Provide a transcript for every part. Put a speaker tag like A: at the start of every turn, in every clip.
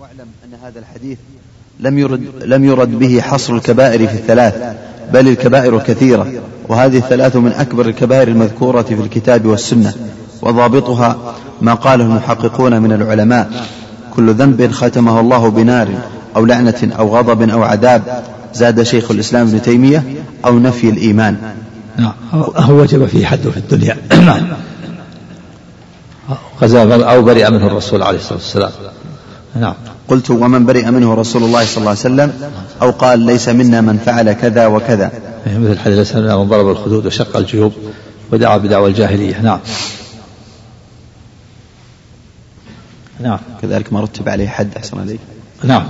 A: واعلم أن هذا الحديث لم يرد لم يرد به حصر الكبائر في الثلاث بل الكبائر كثيرة وهذه الثلاث من أكبر الكبائر المذكورة في الكتاب والسنة وضابطها ما قاله المحققون من العلماء كل ذنب ختمه الله بنار أو لعنة أو غضب أو عذاب زاد شيخ الإسلام ابن تيمية أو نفي الإيمان
B: نعم هو وجب فيه حده في الدنيا نعم أو برئ منه الرسول عليه الصلاة والسلام
A: نعم قلت ومن برئ منه رسول الله صلى الله عليه وسلم أو قال ليس منا من فعل كذا وكذا
B: إيه، مثل حديث ليس من ضرب الخدود وشق الجيوب ودعا بدعوى الجاهلية نعم نعم كذلك ما رتب عليه حد أحسن عليه نعم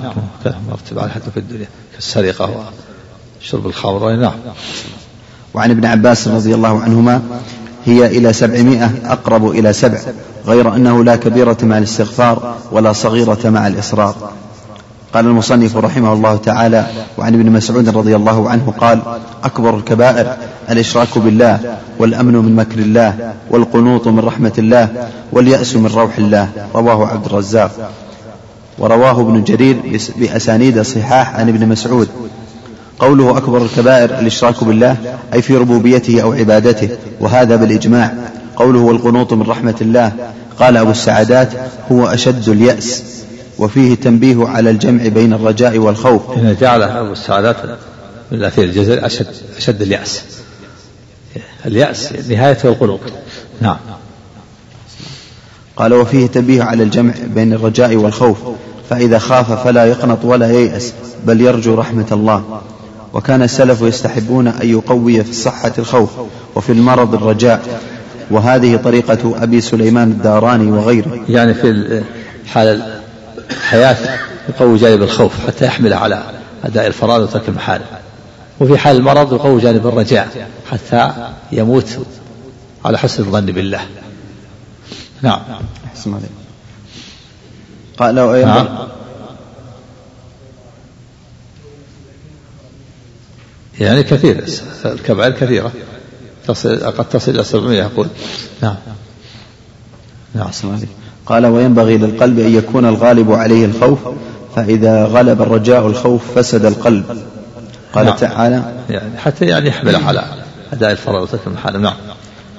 B: ما رتب عليه حد في الدنيا كالسرقة وشرب الخمر نعم
A: وعن ابن عباس رضي الله عنهما هي إلى سبعمائة أقرب إلى سبع غير أنه لا كبيرة مع الاستغفار ولا صغيرة مع الإصرار قال المصنف رحمه الله تعالى وعن ابن مسعود رضي الله عنه قال أكبر الكبائر الإشراك بالله والأمن من مكر الله والقنوط من رحمة الله واليأس من روح الله رواه عبد الرزاق ورواه ابن جرير بأسانيد صحاح عن ابن مسعود قوله أكبر الكبائر الإشراك بالله أي في ربوبيته أو عبادته وهذا بالإجماع قوله والقنوط من رحمة الله قال أبو السعدات هو أشد اليأس وفيه تنبيه على الجمع بين الرجاء والخوف
B: هنا جعل أبو السعدات من في الجزر أشد أشد اليأس اليأس نهاية القنوط نعم
A: قال وفيه تنبيه على الجمع بين الرجاء والخوف فإذا خاف فلا يقنط ولا ييأس بل يرجو رحمة الله وكان السلف يستحبون أن يقوي في الصحة الخوف وفي المرض الرجاء وهذه طريقة أبي سليمان الداراني وغيره
B: يعني في حال الحياة يقوي جانب الخوف حتى يحمله على أداء الفرائض وترك المحارم وفي حال المرض يقوي جانب الرجاء حتى يموت على حسن الظن بالله نعم أحسن
A: قال لو نعم.
B: يعني كثير الكبائر كثيرة تصل قد تصل إلى 700 يقول نعم
A: نعم قال وينبغي للقلب أن يكون الغالب عليه الخوف فإذا غلب الرجاء الخوف فسد القلب قال نعم. تعالى
B: يعني حتى يعني يحمل على أداء الفرائض وترك المحارم نعم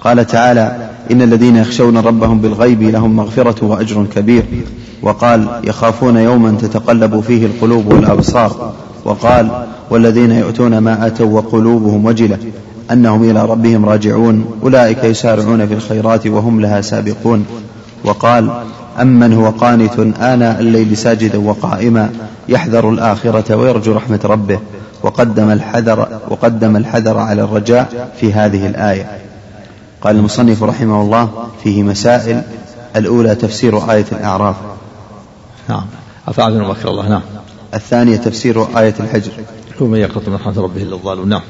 A: قال تعالى إن الذين يخشون ربهم بالغيب لهم مغفرة وأجر كبير وقال يخافون يوما تتقلب فيه القلوب والأبصار وقال والذين يؤتون ما اتوا وقلوبهم وجله انهم الى ربهم راجعون اولئك يسارعون في الخيرات وهم لها سابقون وقال امن هو قانت اناء الليل ساجدا وقائما يحذر الاخره ويرجو رحمه ربه وقدم الحذر وقدم الحذر على الرجاء في هذه الايه قال المصنف رحمه الله فيه مسائل الاولى تفسير ايه الاعراف
B: نعم افعل مكر الله نعم
A: الثانية تفسير آية الحجر
B: ومن يقنط من رحمة ربه إلا الظالم نعم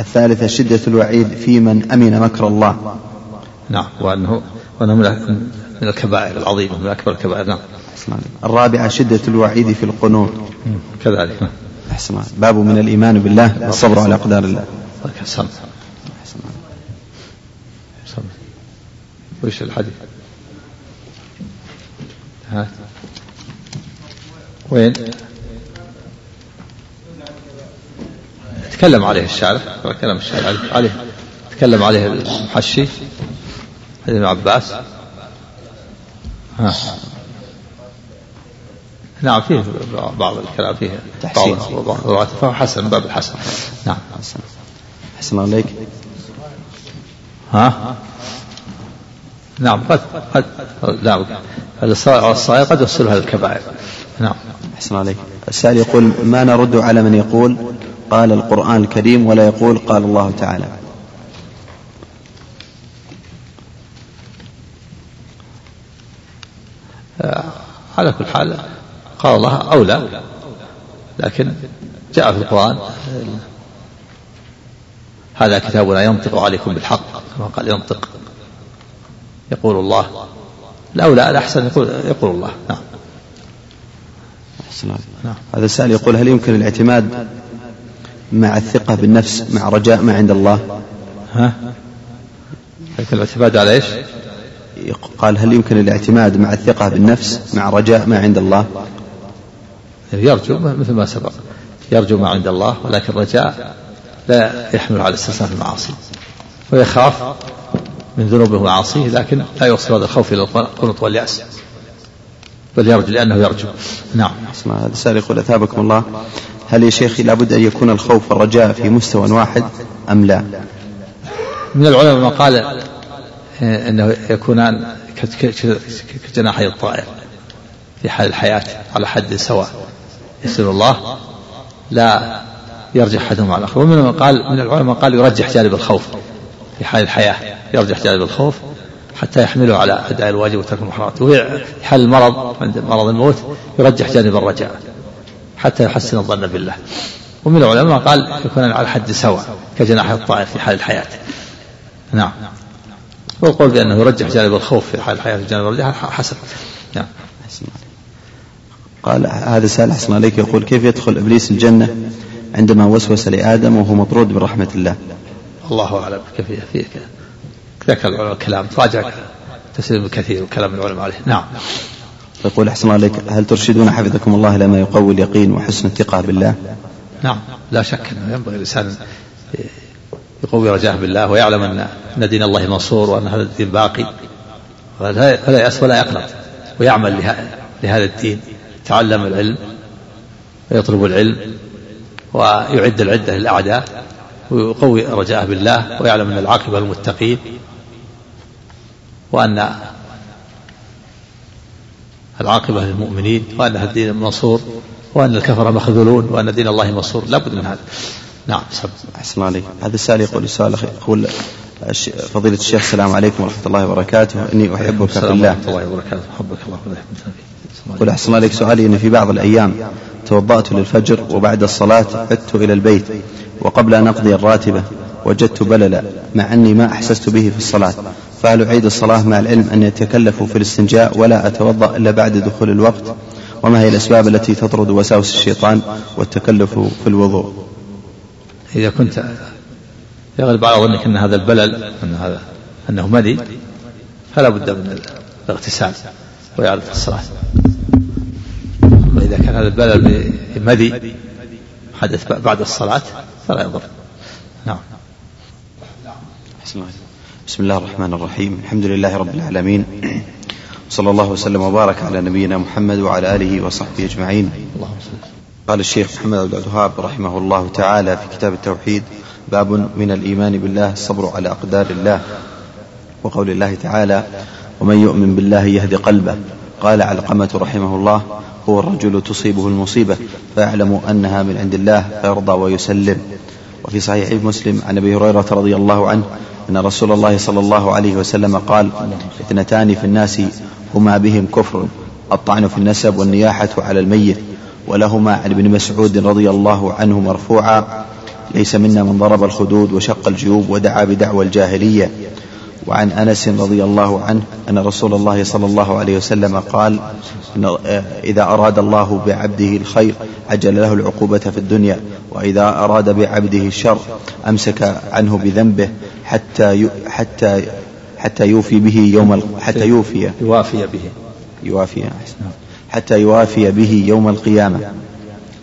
A: الثالثة شدة الوعيد في من أمن مكر الله
B: نعم وأنه وأنه من الكبائر العظيمة من أكبر الكبائر نعم
A: الرابعة شدة الوعيد في القنوط
B: كذلك نعم
A: أحسن باب من الإيمان بالله والصبر على أقدار الله
B: أحسن وش الحديث؟ ها وين؟ تكلم عليه الشاعر تكلم الشاعر عليه تكلم عليه الحشي ابن عباس ها. نعم فيه بعض الكلام فيه تحسين بعض فهو حسن باب الحسن نعم حسن حسن عليك ها نعم قد قد نعم الإصرار الصغير قد يوصلها للكبائر نعم
A: أحسن عليك السائل يقول ما نرد على من يقول قال القرآن الكريم ولا يقول قال الله تعالى
B: آه، على كل حال قال الله أولى لكن جاء في القرآن هذا كتابنا ينطق عليكم بالحق كما قال ينطق يقول الله الأولى الأحسن يقول يقول الله نعم
A: نعم. هذا السائل يقول هل يمكن الاعتماد مع الثقة بالنفس مع رجاء ما عند الله
B: ها الاعتماد على ايش
A: قال هل يمكن الاعتماد مع الثقة بالنفس مع رجاء ما عند الله
B: يرجو مثل ما سبق يرجو ما عند الله ولكن الرجاء لا يحمل على استسلام المعاصي ويخاف من ذنوبه ومعاصيه لكن لا يوصل هذا الخوف الى القنط والياس بل يرجو لانه يرجو
A: نعم هذا سائل يقول اثابكم الله هل يا شيخي لابد أن يكون الخوف والرجاء في مستوى واحد أم لا
B: من العلماء من قال آه، أنه يكونان كجناحي الطائر في حال الحياة على حد سواء يسأل الله لا يرجح أحدهم على الآخر ومن قال من العلماء قال يرجح جانب الخوف في حال الحياة يرجح جانب الخوف حتى يحمله على أداء الواجب وترك المحرمات وفي حال المرض عند مرض الموت يرجح جانب الرجاء حتى يحسن الظن بالله ومن العلماء قال يكون على حد سواء كجناح الطائر في حال الحياة نعم والقول بأنه يرجح جانب الخوف في حال الحياة وجانب الرجاح حسن نعم
A: قال هذا سأل حسن عليك يقول كيف يدخل إبليس الجنة عندما وسوس لآدم وهو مطرود من رحمة الله
B: الله أعلم كيف فيه ذكر العلماء كلام تراجع تسليم كثير وكلام العلماء عليه نعم
A: يقول أحسن الله عليك هل ترشدون حفظكم الله إلى ما يقوي اليقين وحسن الثقة بالله
B: نعم لا شك أنه ينبغي الإنسان يقوي رجاه بالله ويعلم أن دين الله منصور وأن هذا الدين باقي فلا يأس ولا يقنط ويعمل لهذا الدين يتعلم العلم ويطلب العلم ويعد العدة للأعداء ويقوي رجاءه بالله ويعلم أن العاقبة للمتقين وأن العاقبة للمؤمنين وأن الدين منصور وأن الكفر مخذولون وأن دين الله منصور لابد من هذا
A: نعم سب أحسن عليك هذا السؤال يقول السؤال يقول فضيلة الشيخ السلام عليكم ورحمة الله وبركاته إني أحبك في الله ورحمة الله وبركاته أحبك الله يقول أحسن عليك سؤالي أن في بعض الأيام توضأت للفجر وبعد الصلاة عدت إلى البيت وقبل أن أقضي الراتبة وجدت بللا مع أني ما أحسست به في الصلاة فهل أعيد الصلاة مع العلم أن يتكلفوا في الاستنجاء ولا أتوضأ إلا بعد دخول الوقت وما هي الأسباب التي تطرد وساوس الشيطان والتكلف في الوضوء
B: إذا كنت يغلب على ظنك أن هذا البلل أن هذا أنه مدي فلا بد من الاغتسال وإعادة الصلاة إذا كان هذا البلل مدي حدث بعد الصلاة فلا يضر نعم
A: أحسن بسم الله الرحمن الرحيم الحمد لله رب العالمين صلى الله وسلم وبارك على نبينا محمد وعلى اله وصحبه اجمعين قال الشيخ محمد عبد الوهاب رحمه الله تعالى في كتاب التوحيد باب من الايمان بالله الصبر على اقدار الله وقول الله تعالى ومن يؤمن بالله يهد قلبه قال علقمه رحمه الله هو الرجل تصيبه المصيبه فيعلم انها من عند الله فيرضى ويسلم وفي صحيح مسلم عن ابي هريره رضي الله عنه ان رسول الله صلى الله عليه وسلم قال اثنتان في الناس هما بهم كفر الطعن في النسب والنياحه على الميت ولهما عن ابن مسعود رضي الله عنه مرفوعا ليس منا من ضرب الخدود وشق الجيوب ودعا بدعوى الجاهليه وعن انس رضي الله عنه ان رسول الله صلى الله عليه وسلم قال إن اذا اراد الله بعبده الخير عجل له العقوبه في الدنيا واذا اراد بعبده الشر امسك عنه بذنبه حتى حتى حتى يوفي به يوم حتى
B: يوفي يوافي
A: به يوافي حتى يوافي به يوم القيامه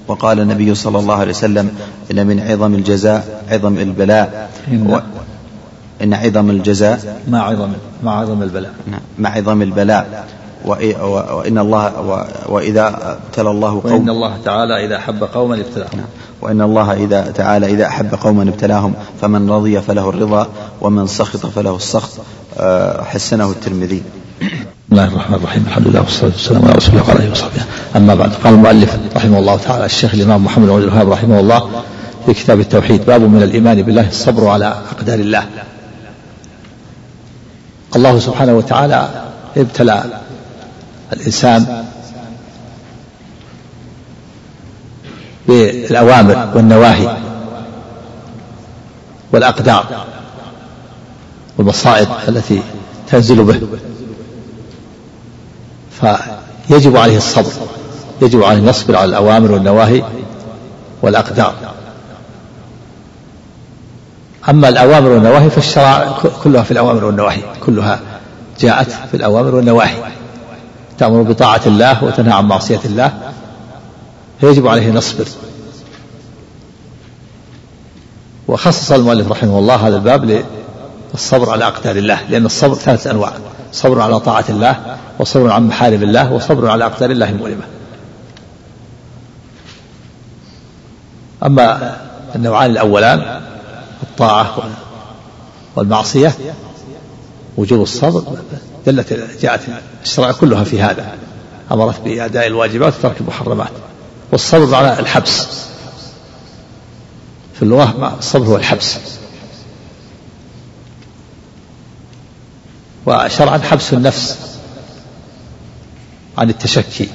A: وقال النبي صلى الله عليه وسلم ان من عظم الجزاء عظم البلاء إن عظم الجزاء
B: مع عظم مع عظم البلاء نعم، مع
A: عظم البلاء وإن الله
B: وإذا
A: ابتلى الله
B: قوم وإن
A: الله
B: تعالى إذا أحب قوما ابتلاهم نعم،
A: وإن الله إذا تعالى إذا أحب قوما ابتلاهم فمن رضي فله الرضا ومن سخط فله السخط آه، حسنه الترمذي بسم الله الرحمن الرحيم الحمد لله والصلاة والسلام على رسول الله وعلى آله وصحبه أما بعد قال المؤلف رحمه الله تعالى الشيخ الإمام محمد بن الوهاب رحمه الله في كتاب التوحيد باب من الإيمان بالله الصبر على أقدار الله الله سبحانه وتعالى ابتلى الإنسان بالأوامر والنواهي والأقدار والمصائب التي تنزل به فيجب عليه الصبر يجب عليه أن يصبر على الأوامر والنواهي والأقدار أما الأوامر والنواهي فالشرع كلها في الأوامر والنواهي كلها جاءت في الأوامر والنواهي تأمر بطاعة الله وتنهى عن معصية الله فيجب عليه أن يصبر وخصص المؤلف رحمه الله هذا الباب للصبر على أقدار الله لأن الصبر ثلاث أنواع صبر على طاعة الله وصبر عن محارم الله وصبر على أقدار الله المؤلمة أما النوعان الأولان الطاعة والمعصية وجوب الصبر دلت جاءت الشرع كلها في هذا أمرت بأداء الواجبات وترك المحرمات والصبر معناه الحبس في اللغة الصبر هو الحبس وشرعا حبس النفس عن التشكي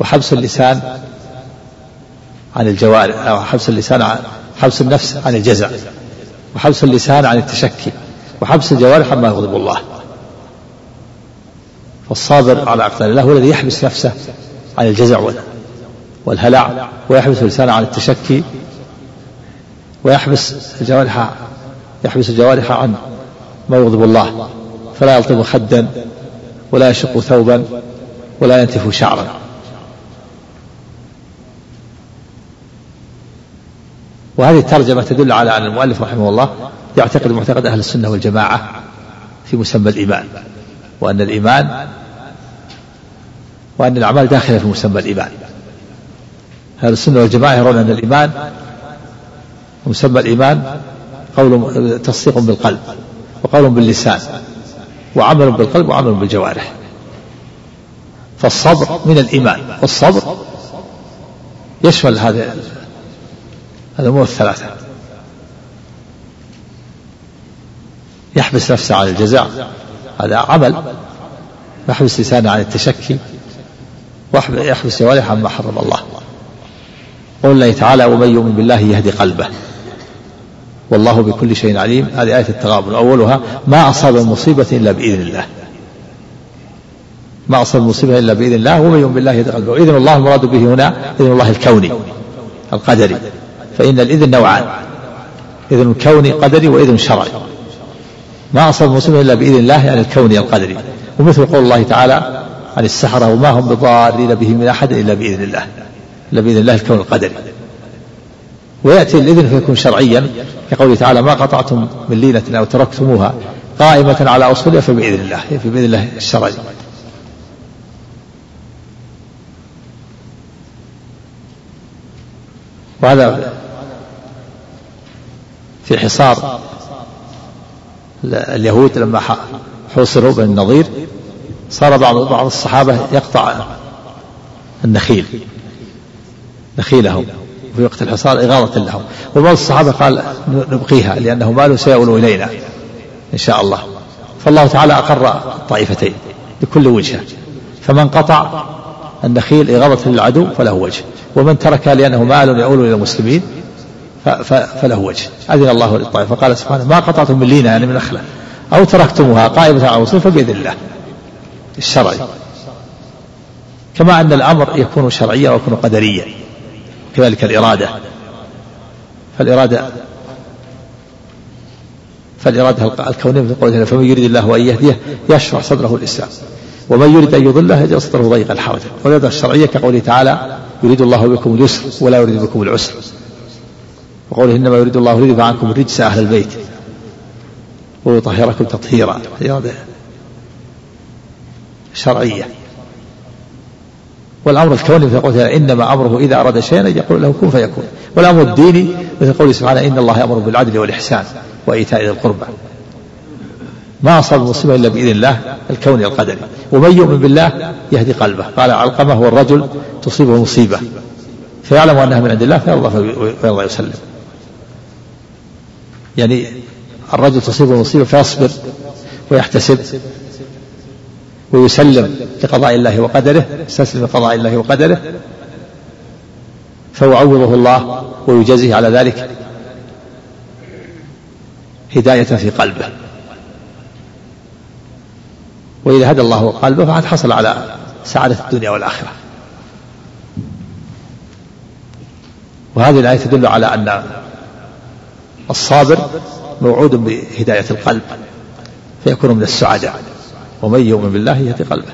A: وحبس اللسان عن الجوارح أو حبس اللسان حبس النفس عن الجزع وحبس اللسان عن التشكي وحبس الجوارح عما يغضب الله فالصابر على أقدار الله هو الذي يحبس نفسه عن الجزع والهلع ويحبس لسانه عن التشكي ويحبس الجوارح يحبس الجوارح عن ما يغضب الله فلا يلطم خدا ولا يشق ثوبا ولا ينتف شعرا وهذه الترجمة تدل على أن المؤلف رحمه الله يعتقد معتقد أهل السنة والجماعة في مسمى الإيمان وأن الإيمان وأن الأعمال داخلة في مسمى الإيمان أهل السنة والجماعة يرون أن الإيمان مسمى الإيمان قول تصديق بالقلب وقول باللسان وعمل بالقلب وعمل بالجوارح فالصبر من الإيمان والصبر يشمل هذا الأمور الثلاثة يحبس نفسه عن الجزاء هذا عمل يحبس لسانه عن التشكي ويحبس جوارحه عما حرم الله قول الله تعالى ومن يؤمن بالله يهدي قلبه والله بكل شيء عليم هذه آية التغابن أولها ما أصاب مصيبة إلا بإذن الله ما أصاب مصيبة إلا بإذن الله ومن يؤمن بالله يهدي قلبه إذن الله المراد به هنا إذن الله الكوني القدري فإن الإذن نوعان إذن كوني قدري وإذن شرعي ما أصاب مسلم إلا بإذن الله يعني الكوني القدري ومثل قول الله تعالى عن السحرة وما هم بضارين به من أحد إلا بإذن الله إلا بإذن الله الكون القدري ويأتي الإذن فيكون شرعيا كقوله تعالى ما قطعتم من لينة أو تركتموها قائمة على أصولها فبإذن الله فبإذن الله الشرعي وهذا في حصار اليهود لما حوصروا بن النظير صار بعض بعض الصحابة يقطع النخيل نخيلهم في وقت الحصار إغاظة لهم وبعض الصحابة قال نبقيها لأنه ماله سيؤول إلينا إن شاء الله فالله تعالى أقر الطائفتين بكل وجهة فمن قطع النخيل إغاظة للعدو فله وجه ومن ترك لأنه مال يؤول إلى المسلمين فله وجه أذن الله للطائف فقال سبحانه ما قطعتم من لينة يعني من نخلة أو تركتموها قائمة على وصول فبإذن الله الشرعي كما أن الأمر يكون شرعيا ويكون قدريا كذلك الإرادة فالإرادة فالإرادة الكونية في قوله فمن يريد الله أن يهديه يشرح صدره الإسلام ومن يريد أن يضله يجعل صدره ضيقا حرجا والإرادة الشرعية كقوله تعالى يريد الله بكم اليسر ولا يريد بكم العسر وقوله إنما يريد الله يريد عنكم الرجس أهل البيت ويطهركم تطهيرا إرادة شرعية والأمر الكوني في قوله إنما أمره إذا أراد شيئا يقول له كن فيكون والأمر الديني مثل قوله سبحانه إن الله يأمر بالعدل والإحسان وإيتاء ذي القربى ما أصاب المصيبة إلا بإذن الله الكوني القدري ومن يؤمن بالله يهدي قلبه قال علقمة هو الرجل تصيبه مصيبة فيعلم أنها من عند الله فيرضى ويرضى يسلم يعني الرجل تصيبه مصيبة فيصبر ويحتسب ويسلم لقضاء الله وقدره يستسلم لقضاء الله وقدره فيعوضه الله ويجازيه على ذلك هداية في قلبه وإذا هدى الله قلبه فقد حصل على سعادة الدنيا والآخرة وهذه الآية تدل على أن الصابر موعود بهداية القلب فيكون من السعداء ومن يؤمن بالله يهدي قلبه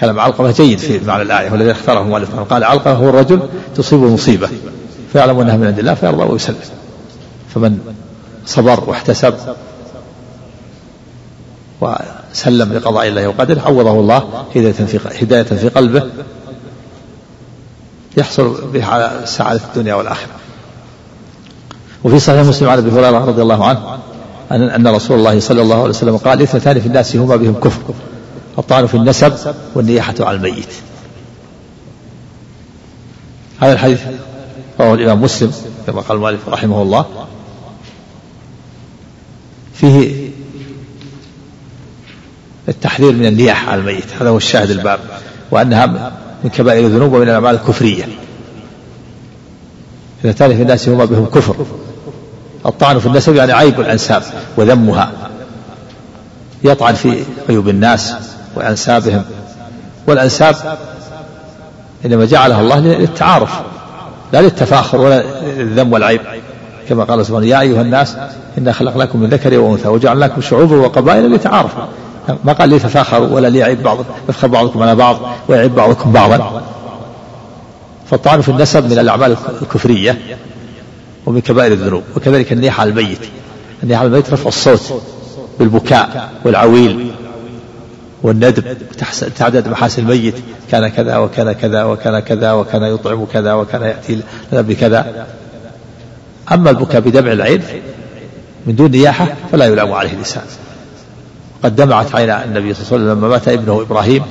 A: كلام علقمة جيد في معنى الآية والذي اختاره مؤلف قال علقمة هو الرجل تصيبه مصيبة فيعلم أنها من عند الله فيرضى ويسلم فمن صبر واحتسب وسلم لقضاء الله وقدره عوضه الله هداية في هداية في قلبه يحصل به على سعادة الدنيا والآخرة وفي صحيح مسلم عن أبي هريرة رضي الله عنه أن رسول الله صلى الله عليه وسلم قال اثنتان في الناس هما بهم كفر الطعن في النسب والنياحة على الميت هذا الحديث رواه الإمام مسلم كما قال المؤلف رحمه الله فيه التحذير من النياحة على الميت هذا هو الشاهد الباب وأنها من كبائر الذنوب ومن الأعمال الكفرية إذا تالف في الناس هما بهم كفر الطعن في النسب يعني عيب الأنساب وذمها يطعن في عيوب الناس وأنسابهم والأنساب إنما جعلها الله للتعارف لا للتفاخر ولا للذم والعيب كما قال سبحانه يا أيها الناس إنا خلقناكم من ذكر وأنثى وجعلناكم شعوبا وقبائل لتعارفوا ما قال ليتفاخروا ولا ليعيب بعض يفخر بعضكم على بعض ويعيب بعضكم بعضا فالطعن في النسب من الأعمال الكفرية ومن كبائر الذنوب وكذلك النيح على الميت النيح على الميت رفع الصوت بالبكاء والعويل والندب تعدد محاسن الميت كان كذا وكان كذا وكان كذا وكان يطعم كذا وكان يأتي لنا بكذا أما البكاء بدمع العين من دون نياحة فلا يلام عليه الإنسان قد دمعت عين النبي صلى الله عليه وسلم لما مات ابنه إبراهيم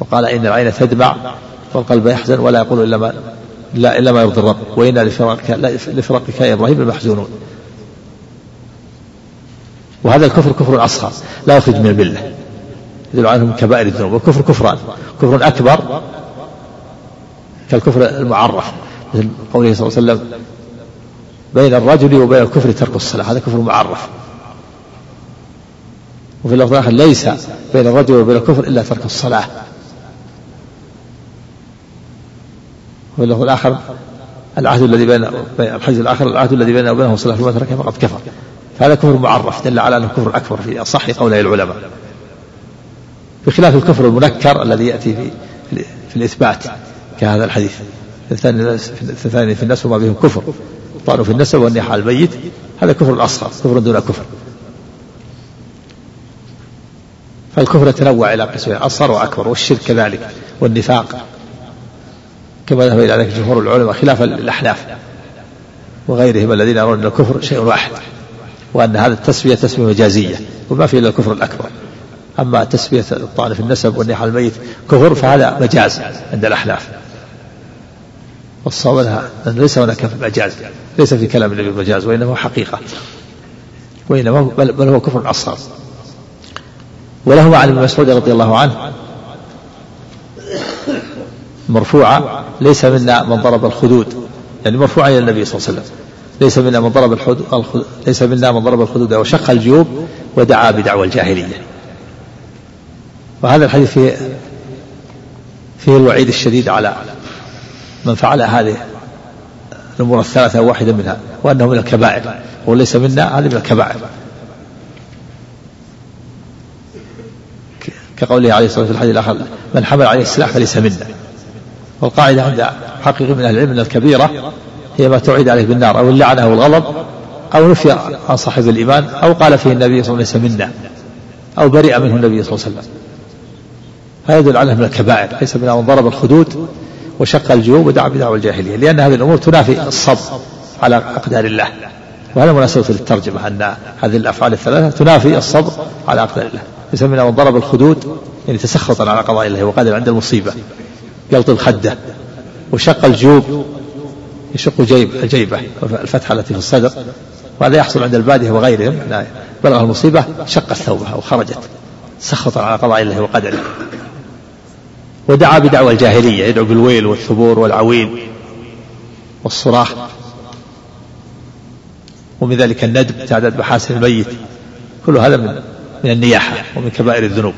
A: وقال إن العين تدمع والقلب يحزن ولا يقول إلا ما لا إلا ما يرضي الرب وإنا لفراقك لفراقك يا إبراهيم لمحزونون وهذا الكفر كفر أصغر لا يخرج من الملة يدل عنهم كبائر الذنوب والكفر كفران كفر أكبر كالكفر المعرف مثل قوله صلى الله عليه وسلم بين الرجل وبين الكفر ترك الصلاة هذا كفر معرف وفي اللفظ الآخر ليس بين الرجل وبين الكفر إلا ترك الصلاة وفي اللفظ الآخر العهد الذي بين الحج الآخر العهد الذي بينه وبينه الصلاة فيما تركه فقد كفر فهذا كفر معرف دل على أنه كفر أكبر في أصح قولي العلماء بخلاف الكفر المنكر الذي يأتي في في الإثبات كهذا الحديث الثاني في النسب وما بهم كفر طالوا في النسب والنياحة على الميت هذا كفر الأصغر كفر دون كفر فالكفر يتنوع إلى قسمين أصغر وأكبر والشرك كذلك والنفاق كما ذهب إلى ذلك جمهور العلماء خلاف الأحناف وغيرهم الذين يرون أن الكفر شيء واحد وأن هذه التسمية تسمية مجازية وما في إلا الكفر الأكبر أما تسمية الطعن في النسب والنيح على الميت كفر فهذا مجاز عند الأحناف والصواب أنها ليس هناك مجاز ليس في كلام النبي مجاز وإنما حقيقة وإنما بل هو كفر أصغر وله عن ابن مسعود رضي الله عنه مرفوعة ليس منا من ضرب الخدود يعني مرفوعة إلى النبي صلى الله عليه وسلم ليس منا من ضرب ليس منا من ضرب الخدود وشق الجيوب ودعا بدعوى الجاهلية وهذا الحديث فيه فيه الوعيد الشديد على من فعل هذه الأمور الثلاثة واحدة منها وأنه من الكبائر وليس منا هذه من الكبائر كقوله عليه الصلاة والسلام في الحديث الآخر من حمل عليه السلاح فليس منا والقاعدة عند حقيقة من أهل العلم أن الكبيرة هي ما تعيد عليه بالنار أو اللعنة أو الغضب أو نفي عن صاحب الإيمان أو قال فيه النبي صلى الله عليه وسلم منا أو برئ منه النبي صلى الله عليه وسلم هذا يدل على من الكبائر ليس من من ضرب الخدود وشق الجيوب ودعا بدعوى الجاهلية لأن هذه الأمور تنافي الصبر على أقدار الله وهذا مناسبة للترجمة أن هذه الأفعال الثلاثة تنافي الصبر على أقدار الله يسمى من ضرب الخدود يعني تسخطا على قضاء الله وقادر عند المصيبة يلطم خده وشق الجيوب يشق جيب الجيبة الفتحة التي في الصدر وهذا يحصل عند البادية وغيرهم بلغ المصيبة شق الثوبة أو خرجت على قضاء الله وقدره ودعا بدعوى الجاهلية يدعو بالويل والثبور والعويل والصراخ ومن ذلك الندب تعداد محاسن الميت كل هذا من من النياحة ومن كبائر الذنوب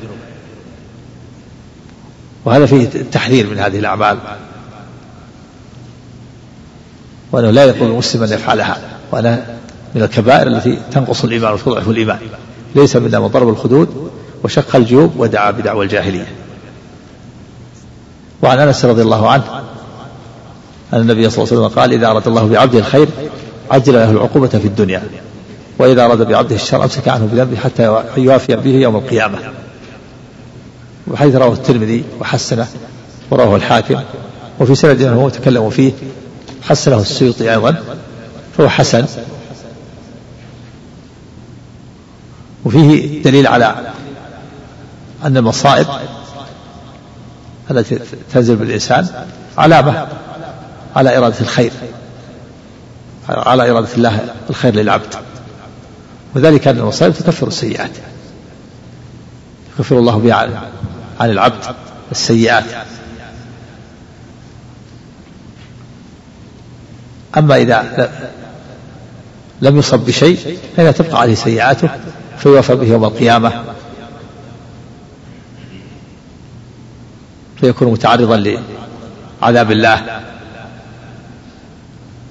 A: وهذا فيه تحذير من هذه الأعمال وأنه لا يقول المسلم أن يفعلها وأنا من الكبائر التي تنقص الإيمان وتضعف الإيمان ليس منا من ضرب الخدود وشق الجيوب ودعا بدعوى الجاهلية وعن أنس رضي الله عنه أن النبي صلى الله عليه وسلم قال إذا أراد الله بعبده الخير عجل له العقوبة في الدنيا وإذا أراد بعبده الشر أمسك عنه بذنبه حتى يوافي به يوم القيامة وحيث رواه الترمذي وحسنه ورواه الحاكم وفي سند هو تكلم فيه حسنه السيوطي أيضا فهو حسن وفيه دليل على أن المصائب التي تنزل بالإنسان علامة على إرادة الخير على إرادة الله الخير للعبد وذلك أن المصائب تكفر السيئات يغفر الله بها عن العبد السيئات أما إذا لم يصب بشيء فإذا تبقى عليه سيئاته فيوفى به يوم القيامة فيكون متعرضا لعذاب الله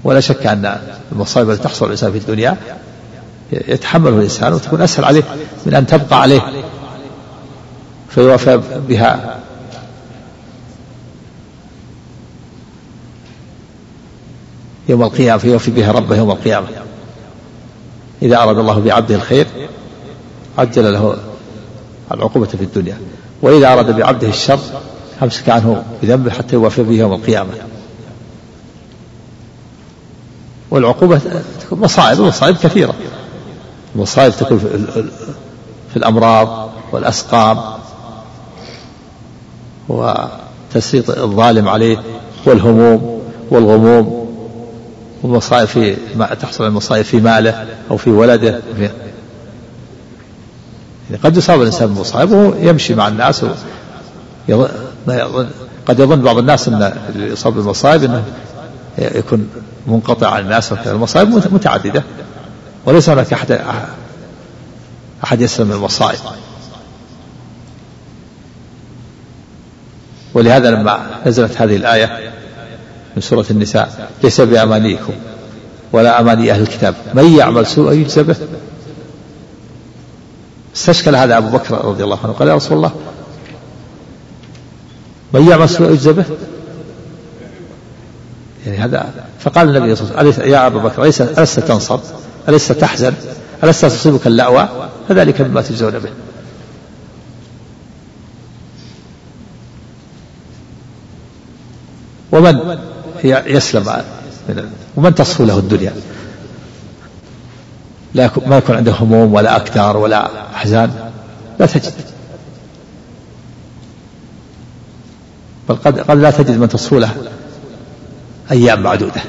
A: ولا شك أن المصائب التي تحصل الإنسان في الدنيا يتحملها الإنسان وتكون أسهل عليه من أن تبقى عليه فيوافى بها يوم القيامة فيوفي بها ربه يوم القيامة إذا أراد الله بعبده الخير عجل له العقوبة في الدنيا وإذا أراد بعبده الشر أمسك عنه بذنبه حتى يوفي به يوم القيامة والعقوبة تكون مصائب مصائب كثيرة مصائب تكون في الأمراض والأسقام وتسليط الظالم عليه والهموم والغموم والمصائب في تحصل المصائب في ماله أو في ولده يعني قد يصاب الإنسان بمصائب ويمشي مع الناس قد يظن بعض الناس أن اللي يصاب بالمصائب أنه يكون منقطع عن الناس المصائب متعددة وليس هناك أحد أحد يسلم من المصائب ولهذا لما نزلت هذه الآية من سورة النساء ليس بأمانيكم ولا أماني أهل الكتاب من يعمل سوءا يجزى به استشكل هذا أبو بكر رضي الله عنه قال يا رسول الله من يعمل سوءا يجزى به يعني هذا فقال النبي صلى الله عليه وسلم يا أبا بكر أليس ألست تنصب؟ ألست تحزن؟ ألست تصيبك اللأوى؟ فذلك مما تجزون به. ومن يسلم ومن تصفو له الدنيا لا ما يكون عنده هموم ولا أكدار ولا أحزان لا تجد بل قد, قد لا تجد من تصفو له أيام معدودة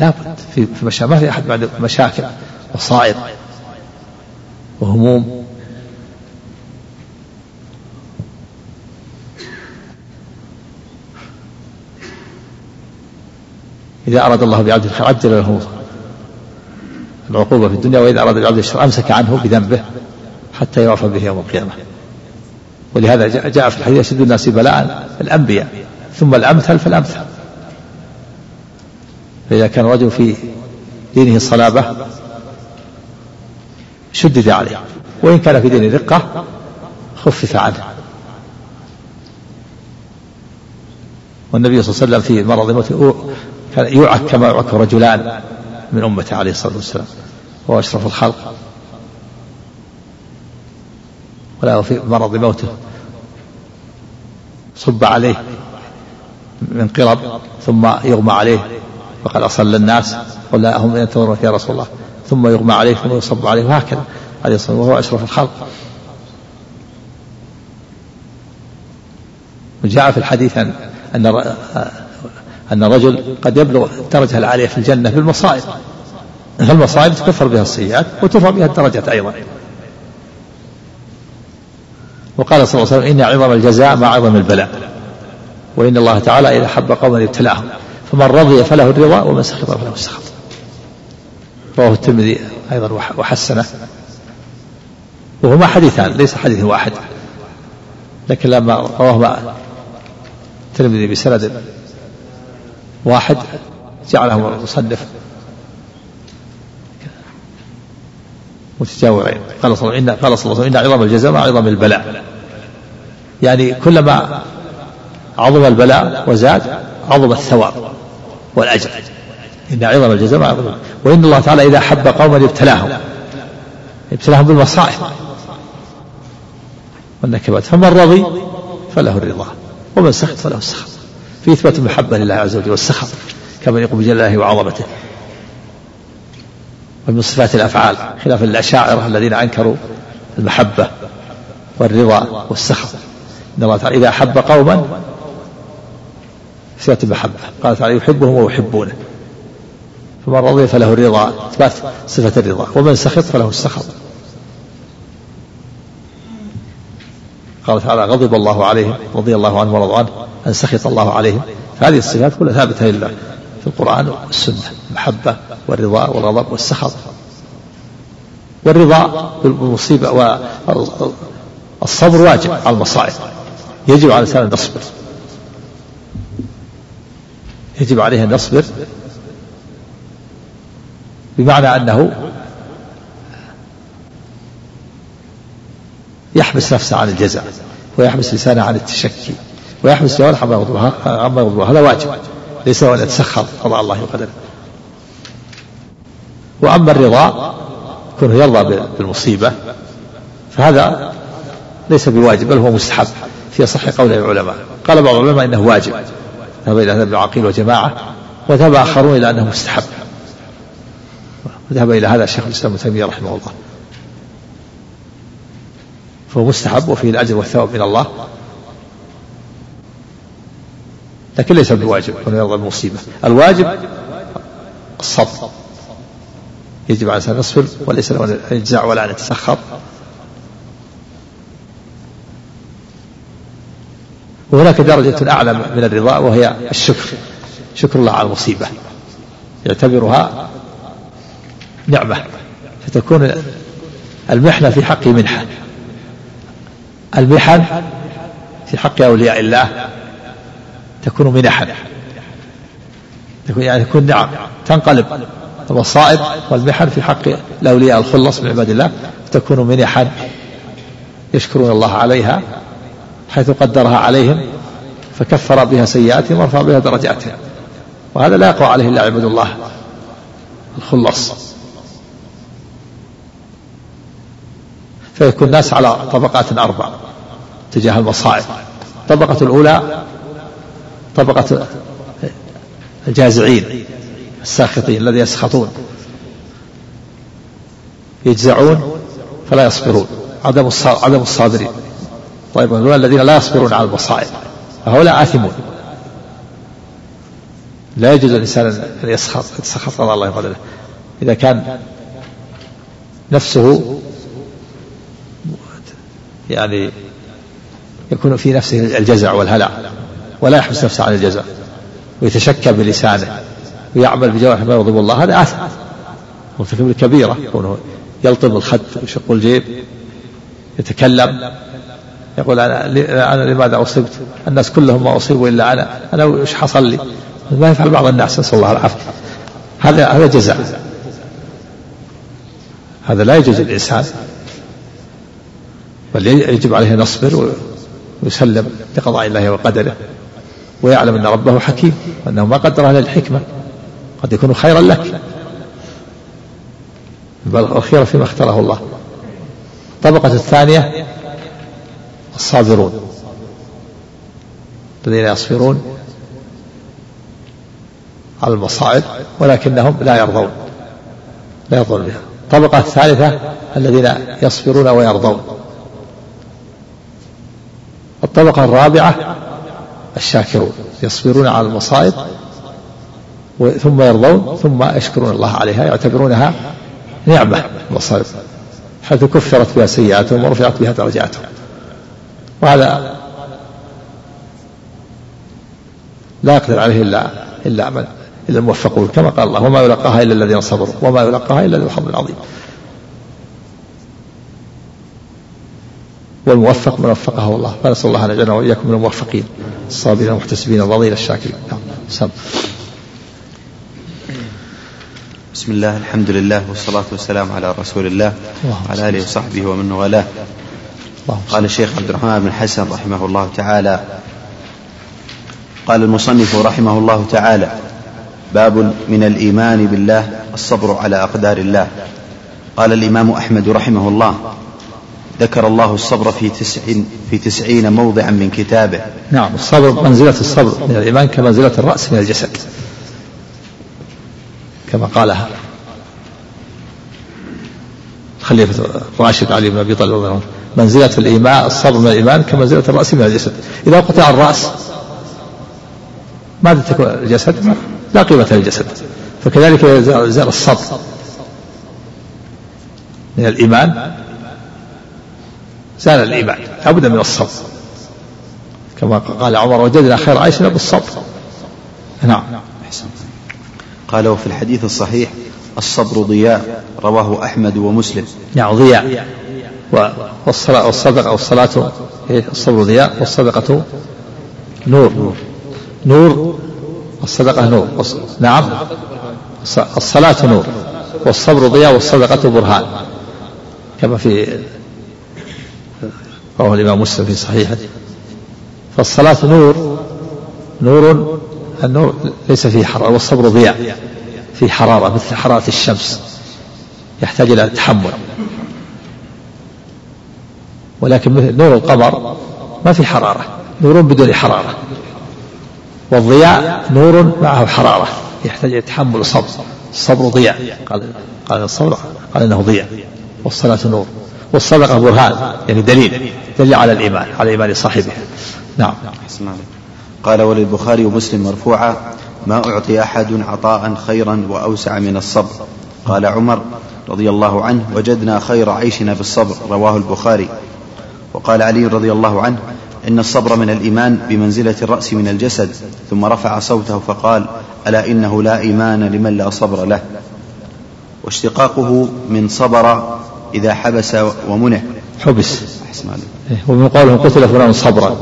A: لابد في مشاكل ما في أحد بعد مشاكل مصائب وهموم إذا أراد الله بعبده الخير عجل له العقوبة في الدنيا وإذا أراد بعبده الشر أمسك عنه بذنبه حتى يعفى به يوم القيامة ولهذا جاء في الحديث أشد الناس بلاء الأنبياء ثم الأمثل فالأمثل فإذا كان الرجل في دينه صلابة شدد عليه وإن كان في دينه رقة خفف عنه والنبي صلى الله عليه وسلم في مرض موته كان يعك كما يعك رجلان من أمته عليه الصلاة والسلام وهو أشرف الخلق ولا في مرض موته صب عليه من قرب ثم يغمى عليه وقد أصل الناس قل هم ينتظرون يا رسول الله ثم يغمى عليه ثم يصب عليه وهكذا عليه الصلاة والسلام وهو أشرف الخلق وجاء في الحديث أن أن أن الرجل قد يبلغ الدرجة العالية في الجنة بالمصائب فالمصائب تكفر بها السيئات وترفع بها الدرجات أيضا وقال صلى الله عليه وسلم إن عظم الجزاء مع عظم البلاء وإن الله تعالى إذا حب قوما ابتلاهم فمن رضي فله الرضا ومن سخط فله السخط رواه الترمذي أيضا وحسنه وهما حديثان ليس حديث واحد لكن لما رواهما الترمذي بسند واحد جعله مصنف متجاورين قال صلى الله عليه وسلم إن عظم الجزاء مع عظم البلاء يعني كلما عظم البلاء وزاد عظم الثواب والأجر إن عظم الجزاء مع عظم وإن الله تعالى إذا أحب قوما ابتلاهم ابتلاهم بالمصائب والنكبات فمن رضي فله الرضا ومن سخط فله السخط في إثبات المحبة لله عز وجل والسخط كما يقول بجلال الله وعظمته ومن صفات الأفعال خلافا للأشاعرة الذين أنكروا المحبة والرضا والسخط إن الله تعالى إذا أحب قوما صفة المحبة قال تعالى يحبهم ويحبونه فمن رضي فله الرضا إثبات صفة الرضا ومن سخط فله السخط قال تعالى غضب الله عليهم رضي الله عنهم ورضوا عنه أن سخط الله عليهم فهذه الصفات كلها ثابتة لله في القرآن والسنة المحبة والرضا والغضب والسخط والرضا بالمصيبة والصبر واجب على المصائب يجب على الإنسان أن يصبر يجب عليه أن يصبر بمعنى أنه يحبس نفسه عن الجزع ويحبس لسانه عن التشكي ويحبس جوارحه عما يغضبها عما يغضبها هذا واجب ليس هو أن يتسخر قضاء الله وقدره وأما الرضا كونه يرضى بالمصيبة فهذا ليس بواجب بل هو مستحب في صح قول العلماء قال بعض العلماء إنه واجب ذهب إلى هذا ابن عقيل وجماعة وذهب آخرون إلى أنه مستحب ذهب إلى هذا شيخ الإسلام ابن تيمية رحمه الله فهو مستحب وفيه الأجر والثواب من الله لكن ليس بواجب ولا يرضى بالمصيبة الواجب الصبر يجب على الإنسان يصبر وليس له يجزع ولا أن يتسخط وهناك درجة أعلى من الرضا وهي الشكر شكر الله على المصيبة يعتبرها نعمة فتكون المحنة في حقه منحة المحن في حق أولياء الله تكون منحا تكون يعني تكون نعم تنقلب المصائب والمحن في حق الأولياء الخلص من عباد الله تكون منحا يشكرون الله عليها حيث قدرها عليهم فكفر بها سيئاتهم ورفع بها درجاتهم وهذا لا يقوى عليه إلا عباد الله الخلص فيكون الناس على طبقات أربع تجاه المصائب الطبقة الأولى طبقة الجازعين الساخطين الذين يسخطون يجزعون فلا يصبرون عدم عدم الصابرين طيب هؤلاء الذين لا يصبرون على المصائب هؤلاء آثمون لا يجوز للإنسان أن يسخط يتسخط على الله يغضب إذا كان نفسه يعني يكون في نفسه الجزع والهلع ولا يحبس نفسه عن الجزع ويتشكى بلسانه ويعمل بجوارح ما يغضب الله هذا آثم مرتكب الكبيرة كونه يلطم الخد ويشق الجيب يتكلم يقول أنا أنا لماذا أصبت الناس كلهم ما أصيبوا إلا أنا أنا وش حصل لي ما يفعل بعض الناس نسأل الله العافية هذا هذا جزاء هذا لا يجوز للإنسان بل يجب عليه أن يصبر ويسلم لقضاء الله وقدره ويعلم أن ربه حكيم وأنه ما قدر إلا الحكمة قد يكون خيرا لك بل الخير فيما اختاره الله الطبقة الثانية الصابرون الذين يصبرون على المصائب ولكنهم لا يرضون لا يرضون بها الطبقة الثالثة الذين يصبرون ويرضون الطبقة الرابعة الشاكرون يصبرون على المصائب ثم يرضون ثم يشكرون الله عليها يعتبرونها نعمة المصائب حيث كفرت بها سيئاتهم ورفعت بها درجاتهم وهذا لا يقدر عليه إلا إلا من إلا الموفقون كما قال الله وما يلقاها إلا الذين صبروا وما يلقاها إلا ذو الحظ عظيم والموفق من وفقه الله فنسأل الله أن يجعلنا وإياكم من الموفقين الصابرين المحتسبين الرضين الشاكرين نعم بسم الله الحمد لله والصلاة والسلام على رسول الله وعلى آله وصحبه ومن والاه
C: قال الشيخ عبد الرحمن بن حسن رحمه الله تعالى قال المصنف رحمه الله تعالى باب من الايمان بالله الصبر على اقدار الله قال الامام احمد رحمه الله ذكر الله الصبر في تسعين في تسعين موضعا من كتابه
A: نعم الصبر منزلة الصبر من الإيمان كمنزلة الرأس من الجسد كما قالها خليفة الراشد علي بن أبي طالب رضي الله عنه منزلة الإيمان الصبر من الإيمان كمنزلة الرأس من الجسد إذا قطع الرأس ماذا تكون الجسد لا قيمة للجسد فكذلك إذا زال الصبر من الإيمان زال الإيمان لابد من الصبر كما قال عمر وجدنا خير عيشنا بالصبر نعم
C: قال وفي الحديث الصحيح الصبر ضياء رواه أحمد ومسلم
A: نعم ضياء والصلاة والصدقة والصلاة إيه، الصبر ضياء والصدقة نور نور الصدقة نور نعم الصلاة نور والصبر ضياء والصدقة برهان كما في رواه الإمام مسلم في صحيحه فالصلاة نور نور النور ليس فيه حرارة والصبر ضياء فيه حرارة مثل حرارة الشمس يحتاج إلى تحمل ولكن مثل نور القمر ما في حرارة نور بدون حرارة والضياء نور معه حرارة يحتاج إلى تحمل وصبر الصبر ضياء قال قال الصبر قال انه ضياء والصلاة نور والصدقة برهان يعني دليل دليل على الإيمان على إيمان صاحبه نعم
C: قال وللبخاري ومسلم مرفوعا ما أعطي أحد عطاء خيرا وأوسع من الصبر قال عمر رضي الله عنه وجدنا خير عيشنا بالصبر رواه البخاري وقال علي رضي الله عنه إن الصبر من الإيمان بمنزلة الرأس من الجسد ثم رفع صوته فقال ألا إنه لا إيمان لمن لا صبر له واشتقاقه من صبر إذا حبس ومنع
A: حبس أحسن إيه، ومن قوله قتل فلان صبرا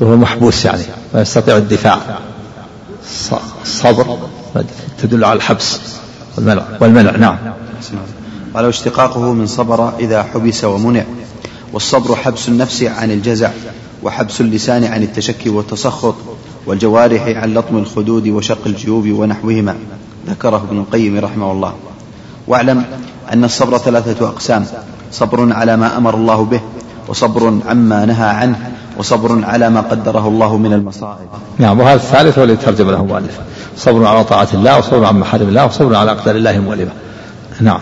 A: وهو محبوس يعني لا يستطيع الدفاع صبر تدل على الحبس والمنع, والمنع نعم
C: قال واشتقاقه من صبر إذا حبس ومنع والصبر حبس النفس عن الجزع وحبس اللسان عن التشكي والتسخط والجوارح عن لطم الخدود وشق الجيوب ونحوهما ذكره ابن القيم رحمه الله واعلم ان الصبر ثلاثه اقسام صبر على ما امر الله به وصبر عما نهى عنه وصبر على ما قدره الله من المصائب نعم
A: وهذا الثالث هو الذي ترجم له المؤلف صبر على طاعة الله وصبر عن محارم الله وصبر على أقدار الله المؤلمة نعم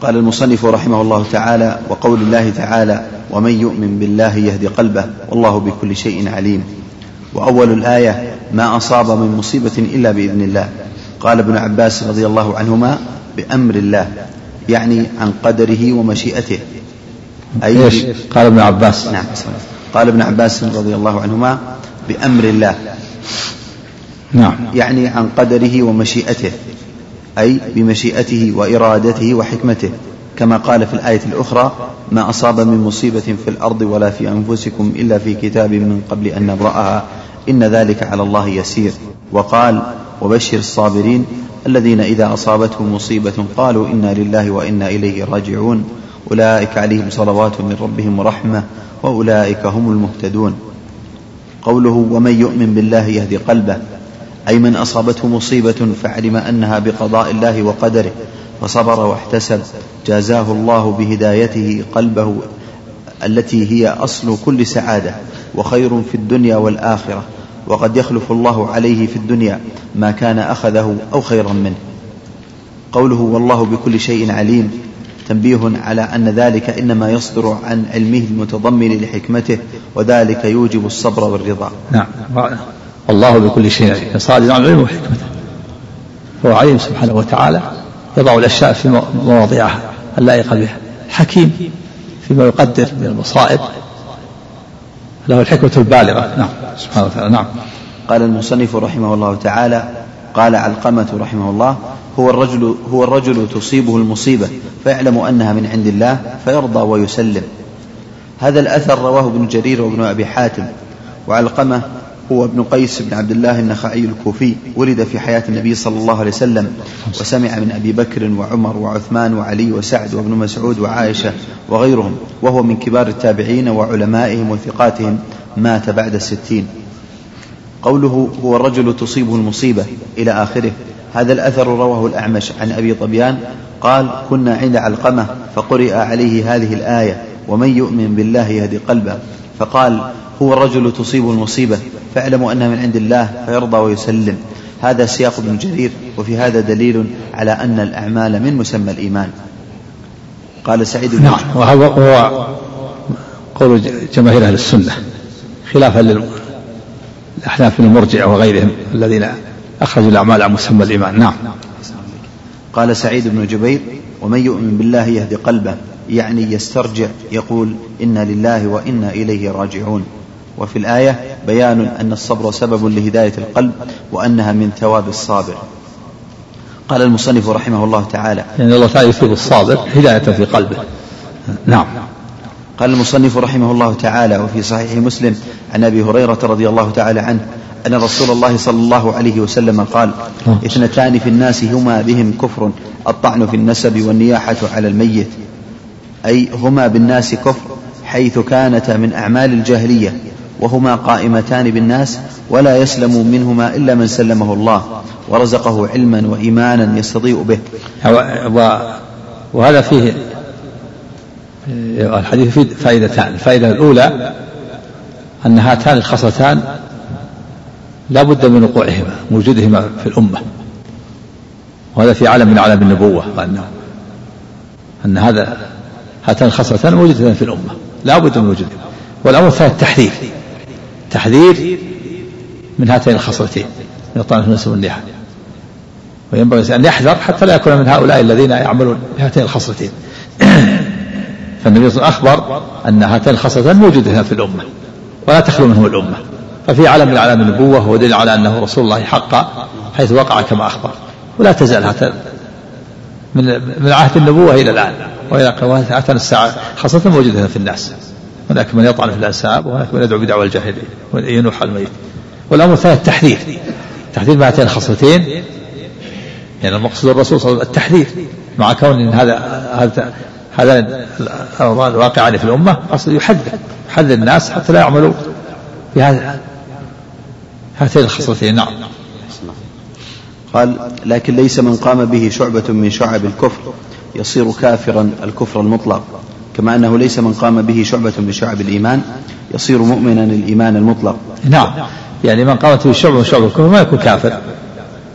C: قال المصنف رحمه الله تعالى وقول الله تعالى ومن يؤمن بالله يهد قلبه والله بكل شيء عليم واول الايه ما اصاب من مصيبه الا باذن الله قال ابن عباس رضي الله عنهما بامر الله يعني عن قدره ومشيئته
A: اي إيش؟ قال ابن عباس نعم
C: قال ابن عباس رضي الله عنهما بامر الله نعم يعني عن قدره ومشيئته أي بمشيئته وإرادته وحكمته كما قال في الآية الأخرى ما أصاب من مصيبة في الأرض ولا في أنفسكم إلا في كتاب من قبل أن نبرأها إن ذلك على الله يسير وقال وبشر الصابرين الذين إذا أصابتهم مصيبة قالوا إنا لله وإنا إليه راجعون أولئك عليهم صلوات من ربهم ورحمة وأولئك هم المهتدون قوله ومن يؤمن بالله يهدي قلبه اي من اصابته مصيبه فعلم انها بقضاء الله وقدره فصبر واحتسب جازاه الله بهدايته قلبه التي هي اصل كل سعاده وخير في الدنيا والاخره وقد يخلف الله عليه في الدنيا ما كان اخذه او خيرا منه قوله والله بكل شيء عليم تنبيه على ان ذلك انما يصدر عن علمه المتضمن لحكمته وذلك يوجب الصبر والرضا نعم
A: والله بكل شيء عليم صادق عن العلم وحكمته هو عليم سبحانه وتعالى يضع الأشياء في مواضعها اللائقة بها حكيم فيما يقدر من المصائب له الحكمة البالغة نعم سبحانه وتعالى نعم
C: قال المصنف رحمه الله تعالى قال علقمة رحمه الله هو الرجل هو الرجل تصيبه المصيبة فيعلم أنها من عند الله فيرضى ويسلم هذا الأثر رواه ابن جرير وابن أبي حاتم وعلقمة هو ابن قيس بن عبد الله النخعي الكوفي ولد في حياة النبي صلى الله عليه وسلم وسمع من أبي بكر وعمر وعثمان وعلي وسعد وابن مسعود وعائشة وغيرهم وهو من كبار التابعين وعلمائهم وثقاتهم مات بعد الستين قوله هو الرجل تصيبه المصيبة إلى آخره هذا الأثر رواه الأعمش عن أبي طبيان قال كنا عند علقمة فقرئ عليه هذه الآية ومن يؤمن بالله يهدي قلبه فقال هو الرجل تصيب المصيبة فاعلموا أنها من عند الله فيرضى ويسلم هذا سياق ابن جرير وفي هذا دليل على أن الأعمال من مسمى الإيمان
A: قال سعيد بن نعم وهذا هو قول جماهير أهل السنة خلافا للأحناف من المرجع وغيرهم الذين أخرجوا الأعمال عن مسمى الإيمان نعم
C: قال سعيد بن جبير ومن يؤمن بالله يهدي قلبه يعني يسترجع يقول انا لله وانا اليه راجعون وفي الايه بيان أن الصبر سبب لهداية القلب وأنها من ثواب الصابر قال المصنف رحمه الله تعالى
A: يعني الله تعالى يثيب الصابر هداية في قلبه نعم
C: قال المصنف رحمه الله تعالى وفي صحيح مسلم عن أبي هريرة رضي الله تعالى عنه أن رسول الله صلى الله عليه وسلم قال اثنتان في الناس هما بهم كفر الطعن في النسب والنياحة على الميت أي هما بالناس كفر حيث كانتا من أعمال الجاهلية وهما قائمتان بالناس ولا يسلم منهما إلا من سلمه الله ورزقه علما وإيمانا يستضيء به
A: وهذا فيه الحديث فيه فائدتان الفائدة الأولى أن هاتان الخصلتان لا بد من وقوعهما من وجودهما في الأمة وهذا في عالم من أعلام النبوة أنه نعم. أن هذا هاتان الخصلتان موجودتان في الأمة لا بد من وجودهما والأمر الثاني التحذير تحذير من هاتين الخصلتين من الطعن في النسب والنياحة وينبغي أن يحذر حتى لا يكون من هؤلاء الذين يعملون بهاتين الخصلتين فالنبي صلى الله عليه وسلم أخبر أن هاتين الخصلتين موجودتان في الأمة ولا تخلو منهم الأمة ففي علم من أعلام النبوة ودليل على أنه رسول الله حقا حيث وقع كما أخبر ولا تزال هاتان من من عهد النبوة إلى الآن وإلى قوات أتنا الساعة خاصة موجودة في الناس هناك من يطعن في الأنساب وهناك من يدعو بدعوى الجاهلية وينوح الميت والأمر الثالث التحذير تحذير مع هاتين الخصلتين يعني المقصود الرسول صلى الله عليه وسلم التحذير مع كون إن هذا هذا هذا الأمران الواقعان في الأمة أصل يحذر يحذر الناس حتى لا يعملوا بهذا هاتين الخصلتين نعم
C: قال لكن ليس من قام به شعبة من شعب الكفر يصير كافرا الكفر المطلق كما أنه ليس من قام به شعبة من شعب الإيمان يصير مؤمنا الإيمان المطلق
A: نعم يعني من قامت به شعبة من شعب الكفر ما يكون كافر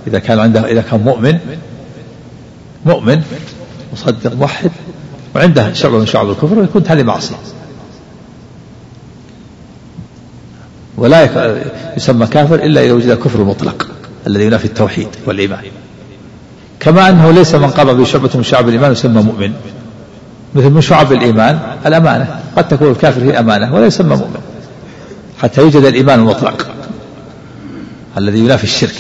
A: إذا كان عنده إذا كان مؤمن مؤمن مصدق موحد وعنده شعبة من شعب الكفر يكون تالي معصية ولا يسمى كافر إلا إذا وجد الكفر المطلق الذي ينافي التوحيد والإيمان كما أنه ليس من قام به شعبة من شعب الإيمان يسمى مؤمن مثل من شعب الإيمان الأمانة قد تكون الكافر هي أمانة ولا يسمى مؤمن حتى يوجد الإيمان المطلق الذي ينافي الشرك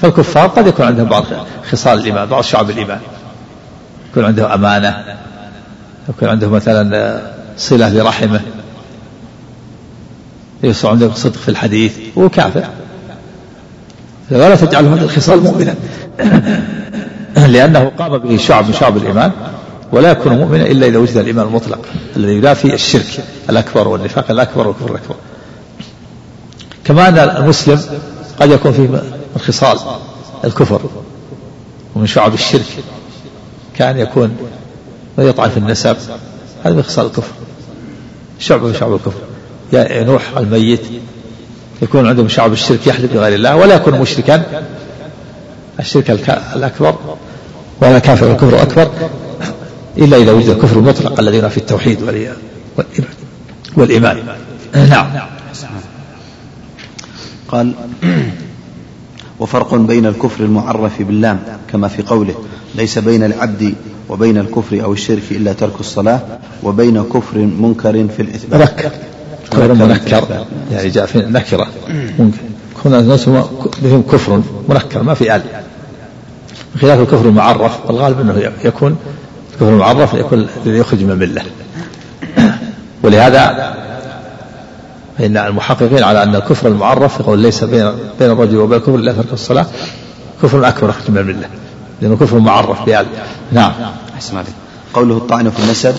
A: فالكفار قد يكون عندهم بعض خصال الإيمان بعض شعب الإيمان يكون عنده أمانة يكون عنده مثلا آه، صلة برحمه يصير عنده صدق في الحديث هو كافر ولا تجعله من الخصال مؤمنا لأنه قام به شعب من شعب الإيمان ولا يكون مؤمنا إلا إذا وجد الإيمان المطلق الذي ينافي الشرك الأكبر والنفاق الأكبر والكفر الأكبر كما أن المسلم قد يكون فيه من خصال الكفر ومن شعب الشرك كان يكون يطعن في النسب هذا من خصال الكفر شعب من شعب الكفر ينوح الميت يكون عندهم شعب الشرك يحلف بغير الله ولا يكون مشركا الشرك الأكبر ولا كافر الكفر الأكبر إلا إذا وجد الكفر المطلق الذي في التوحيد والإيمان آه، نعم
C: قال وفرق بين الكفر المعرف باللام كما في قوله ليس بين العبد وبين الكفر أو الشرك إلا ترك الصلاة وبين كفر منكر في
A: الإثبات نكر كفر منكر يعني جاء في نكرة هنا الناس بهم كفر منكر ما في آل بخلاف الكفر المعرف والغالب أنه يكون يكون معرف يكون يخرج من المله ولهذا فإن المحققين على أن الكفر المعرف يقول ليس بين بين الرجل وبين الكفر إلا ترك الصلاة كفر أكبر أخرج من الملة لأنه كفر معرف بأل نعم
C: أحسن عليك قوله الطعن في النسب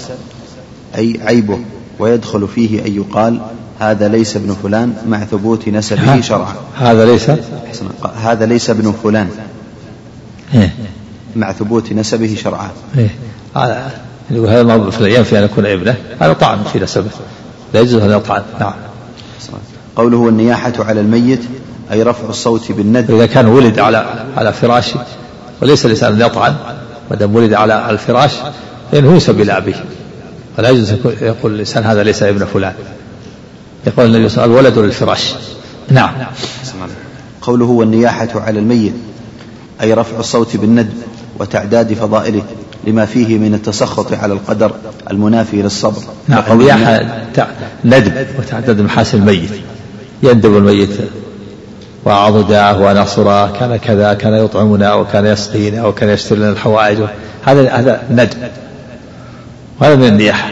C: أي عيبه ويدخل فيه أن يقال هذا ليس ابن فلان مع ثبوت نسبه شرعا
A: هذا ليس
C: هذا ليس ابن فلان إيه. مع ثبوت نسبه شرعا إيه.
A: هذا المرض في الايام في ان يكون ابنه هذا طعن في نسبه لا يجوز هذا الطعن نعم
C: قوله والنياحة على الميت أي رفع الصوت بالند
A: إذا كان ولد على على فراشه وليس الإنسان يطعن ما دام ولد على الفراش فإنه ينسب إلى أبيه فلا يجوز يقول الإنسان هذا ليس ابن فلان يقول النبي صلى الله عليه وسلم ولد للفراش نعم
C: قوله والنياحة على الميت أي رفع الصوت بالند وتعداد فضائله لما فيه من التسخط على القدر المنافي للصبر
A: نعم أو ندب وتعدد محاسن الميت يندب الميت وأعض دعاه ونصره كان كذا كان يطعمنا وكان يسقينا وكان يشتري لنا الحوائج هذا هذا ندب وهذا من النياحة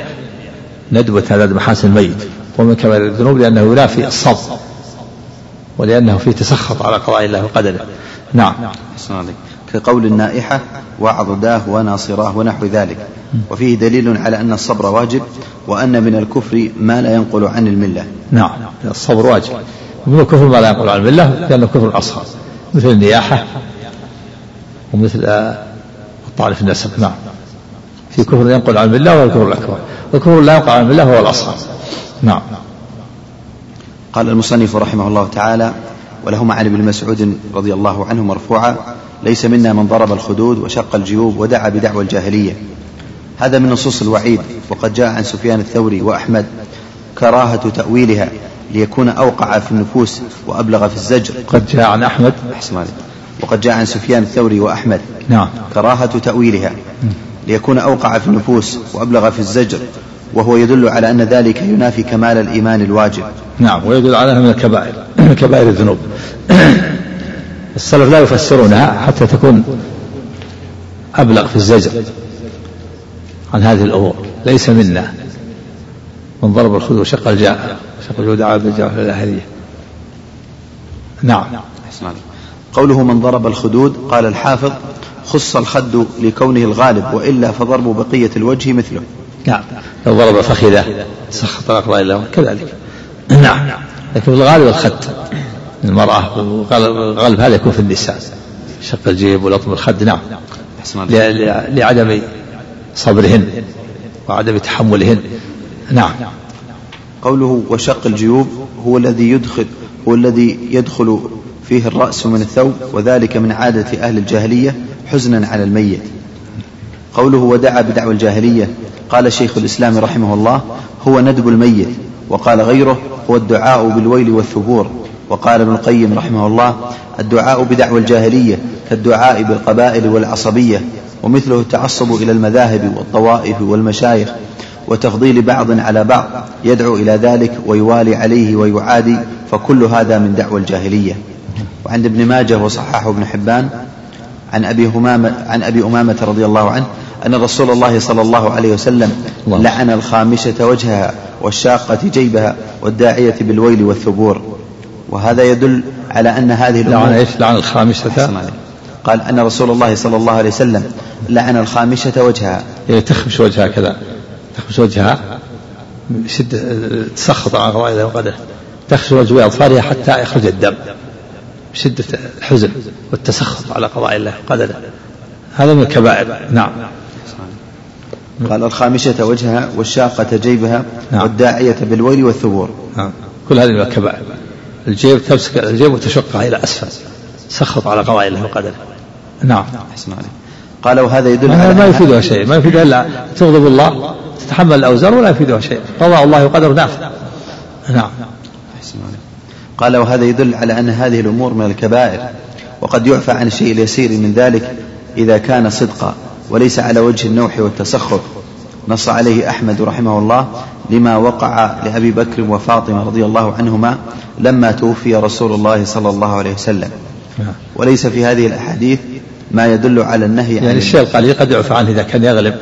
A: ندب وتعدد محاسن الميت ومن كمال الذنوب لأنه ينافي الصبر ولأنه فيه تسخط على قضاء الله وقدره نعم, نعم.
C: كقول النائحة وعضداه وناصراه ونحو ذلك وفيه دليل على أن الصبر واجب وأن من الكفر ما لا ينقل عن الملة
A: نعم الصبر واجب ومن الكفر ما لا ينقل عن الملة لأنه كفر أصغر مثل النياحة ومثل آه، الطعن في النسب نعم في كفر ينقل عن الملة وهو الكفر الأكبر والكفر لا ينقل عن الملة هو الأصغر نعم
C: قال المصنف رحمه الله تعالى ولهما عن ابن مسعود رضي الله عنه مرفوعا ليس منا من ضرب الخدود وشق الجيوب ودعا بدعوى الجاهلية هذا من نصوص الوعيد وقد جاء عن سفيان الثوري وأحمد كراهة تأويلها ليكون أوقع في النفوس وأبلغ في الزجر
A: قد جاء عن أحمد أحسن
C: وقد جاء عن سفيان الثوري وأحمد نعم كراهة تأويلها ليكون أوقع في النفوس وأبلغ في الزجر وهو يدل على أن ذلك ينافي كمال الإيمان الواجب
A: نعم ويدل على أنها من الكبائر كبائر الذنوب السلف لا يفسرونها حتى تكون أبلغ في الزجر عن هذه الأمور ليس منا من ضرب الخدود شق الجاء شق الجود عاد في الأهلية نعم
C: قوله من ضرب الخدود قال الحافظ خص الخد لكونه الغالب وإلا فضرب بقية الوجه مثله
A: نعم لو ضرب فخذة سخط الأقرأ إلا كذلك نعم لكن الغالب الخد المرأة غالب هذا يكون في النساء شق الجيب ولطم الخد نعم لعدم صبرهن وعدم تحملهن نعم
C: قوله وشق الجيوب هو الذي يدخل هو الذي يدخل فيه الرأس من الثوب وذلك من عادة أهل الجاهلية حزنا على الميت قوله ودعا بدعوى الجاهلية قال شيخ الإسلام رحمه الله هو ندب الميت وقال غيره هو الدعاء بالويل والثبور وقال ابن القيم رحمه الله الدعاء بدعوى الجاهلية كالدعاء بالقبائل والعصبية ومثله التعصب إلى المذاهب والطوائف والمشايخ وتفضيل بعض على بعض يدعو إلى ذلك ويوالي عليه ويعادي فكل هذا من دعوى الجاهلية وعند ابن ماجه وصححه ابن حبان عن أبي همامة عن أبي أمامة رضي الله عنه أن رسول الله صلى الله عليه وسلم لعن الخامشة وجهها والشاقة جيبها والداعية بالويل والثبور وهذا يدل على أن هذه
A: الأمور لعن إيش لعن الخامسة
C: قال أن رسول الله صلى الله عليه وسلم لعن الخامسة وجهها يعني إيه، تخمش
A: وجهها كذا تخمش وجهها شد تسخط على غوائلها وقدرها تخشى وجه أظفارها حتى يخرج الدم بشدة الحزن والتسخط على قضاء الله قدره هذا من الكبائر نعم
C: قال الخامشة وجهها والشاقة جيبها نعم. والداعية بالويل والثبور
A: نعم. كل هذه من الكبائر الجيب تمسك الجيب وتشقها إلى أسفل سخط على قضاء الله وقدره نعم أحسن عليك قال وهذا يدل على ما يفيدها شيء ما يفيدها إلا تغضب الله تتحمل الأوزار ولا يفيدها شيء قضاء الله وقدره نافع نعم أحسن
C: عليك قال وهذا يدل على أن هذه الأمور من الكبائر وقد يعفى عن الشيء اليسير من ذلك إذا كان صدقا وليس على وجه النوح والتسخط نص عليه أحمد رحمه الله لما وقع لأبي بكر وفاطمة رضي الله عنهما لما توفي رسول الله صلى الله عليه وسلم وليس في هذه الأحاديث ما يدل على النهي
A: يعني عن الشيء القليل قد يعفى عنه إذا كان يغلب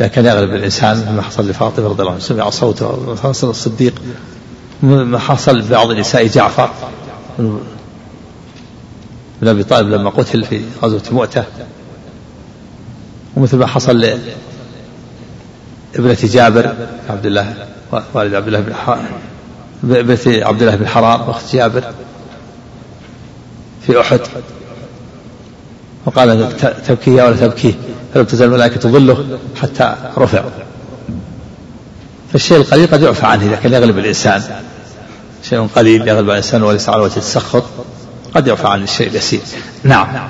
A: إذا كان يغلب الإنسان ما حصل لفاطمة رضي الله عنها سمع صوته حصل الصديق ما حصل بعض نساء جعفر بن أبي طالب لما قتل في غزوة مؤتة ومثل ما حصل ابنة جابر عبد الله والد عبد الله بن ابنة عبد الله بن حرام أخت جابر في أحد وقال تبكي يا ولا تبكي فلم تزل الملائكة تظله حتى رفع فالشيء القليل قد يعفى عنه إذا كان يغلب الإنسان شيء قليل يغلب الإنسان وليس على وجه التسخط قد يعفى عن الشيء اليسير نعم, نعم.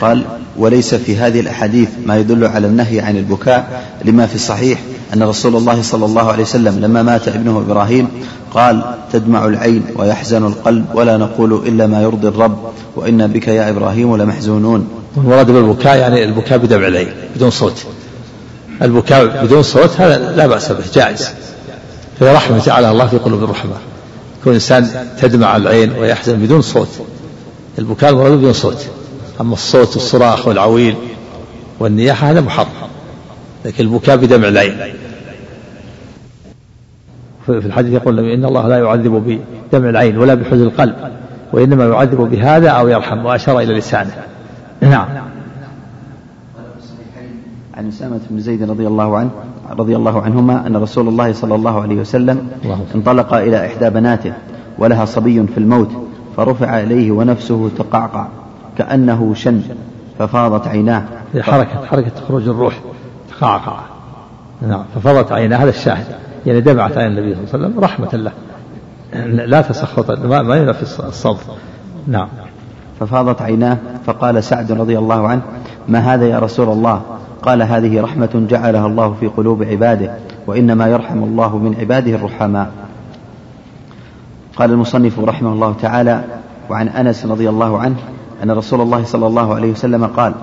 C: قال وليس في هذه الأحاديث ما يدل على النهي عن البكاء لما في الصحيح أن رسول الله صلى الله عليه وسلم لما مات ابنه إبراهيم قال تدمع العين ويحزن القلب ولا نقول إلا ما يرضي الرب وإنا بك يا إبراهيم لمحزونون
A: المراد بالبكاء يعني البكاء بدمع العين بدون صوت البكاء بدون صوت هذا لا بأس به جائز في رحمة على الله في قلوب الرحمة كل إنسان تدمع العين ويحزن بدون صوت البكاء المراد بدون صوت أما الصوت والصراخ والعويل والنياحة هذا محرم لكن البكاء بدمع العين في الحديث يقول إن الله لا يعذب بدمع العين ولا بحزن القلب وإنما يعذب بهذا أو يرحم وأشار إلى لسانه نعم عن
C: أسامة بن زيد رضي الله عنه رضي الله عنهما أن رسول الله صلى الله عليه وسلم انطلق إلى إحدى بناته ولها صبي في الموت فرفع إليه ونفسه تقعقع كأنه شن ففاضت عيناه
A: حركة حركة خروج الروح تقعقع نعم ففاضت عيناه هذا الشاهد يعني دمعت عين النبي صلى الله عليه وسلم رحمة الله لا تسخط ما ينفي الصمت نعم
C: ففاضت عيناه فقال سعد رضي الله عنه ما هذا يا رسول الله قال هذه رحمة جعلها الله في قلوب عباده وإنما يرحم الله من عباده الرحماء قال المصنف رحمه الله تعالى وعن أنس رضي الله عنه أن رسول الله صلى الله عليه وسلم قال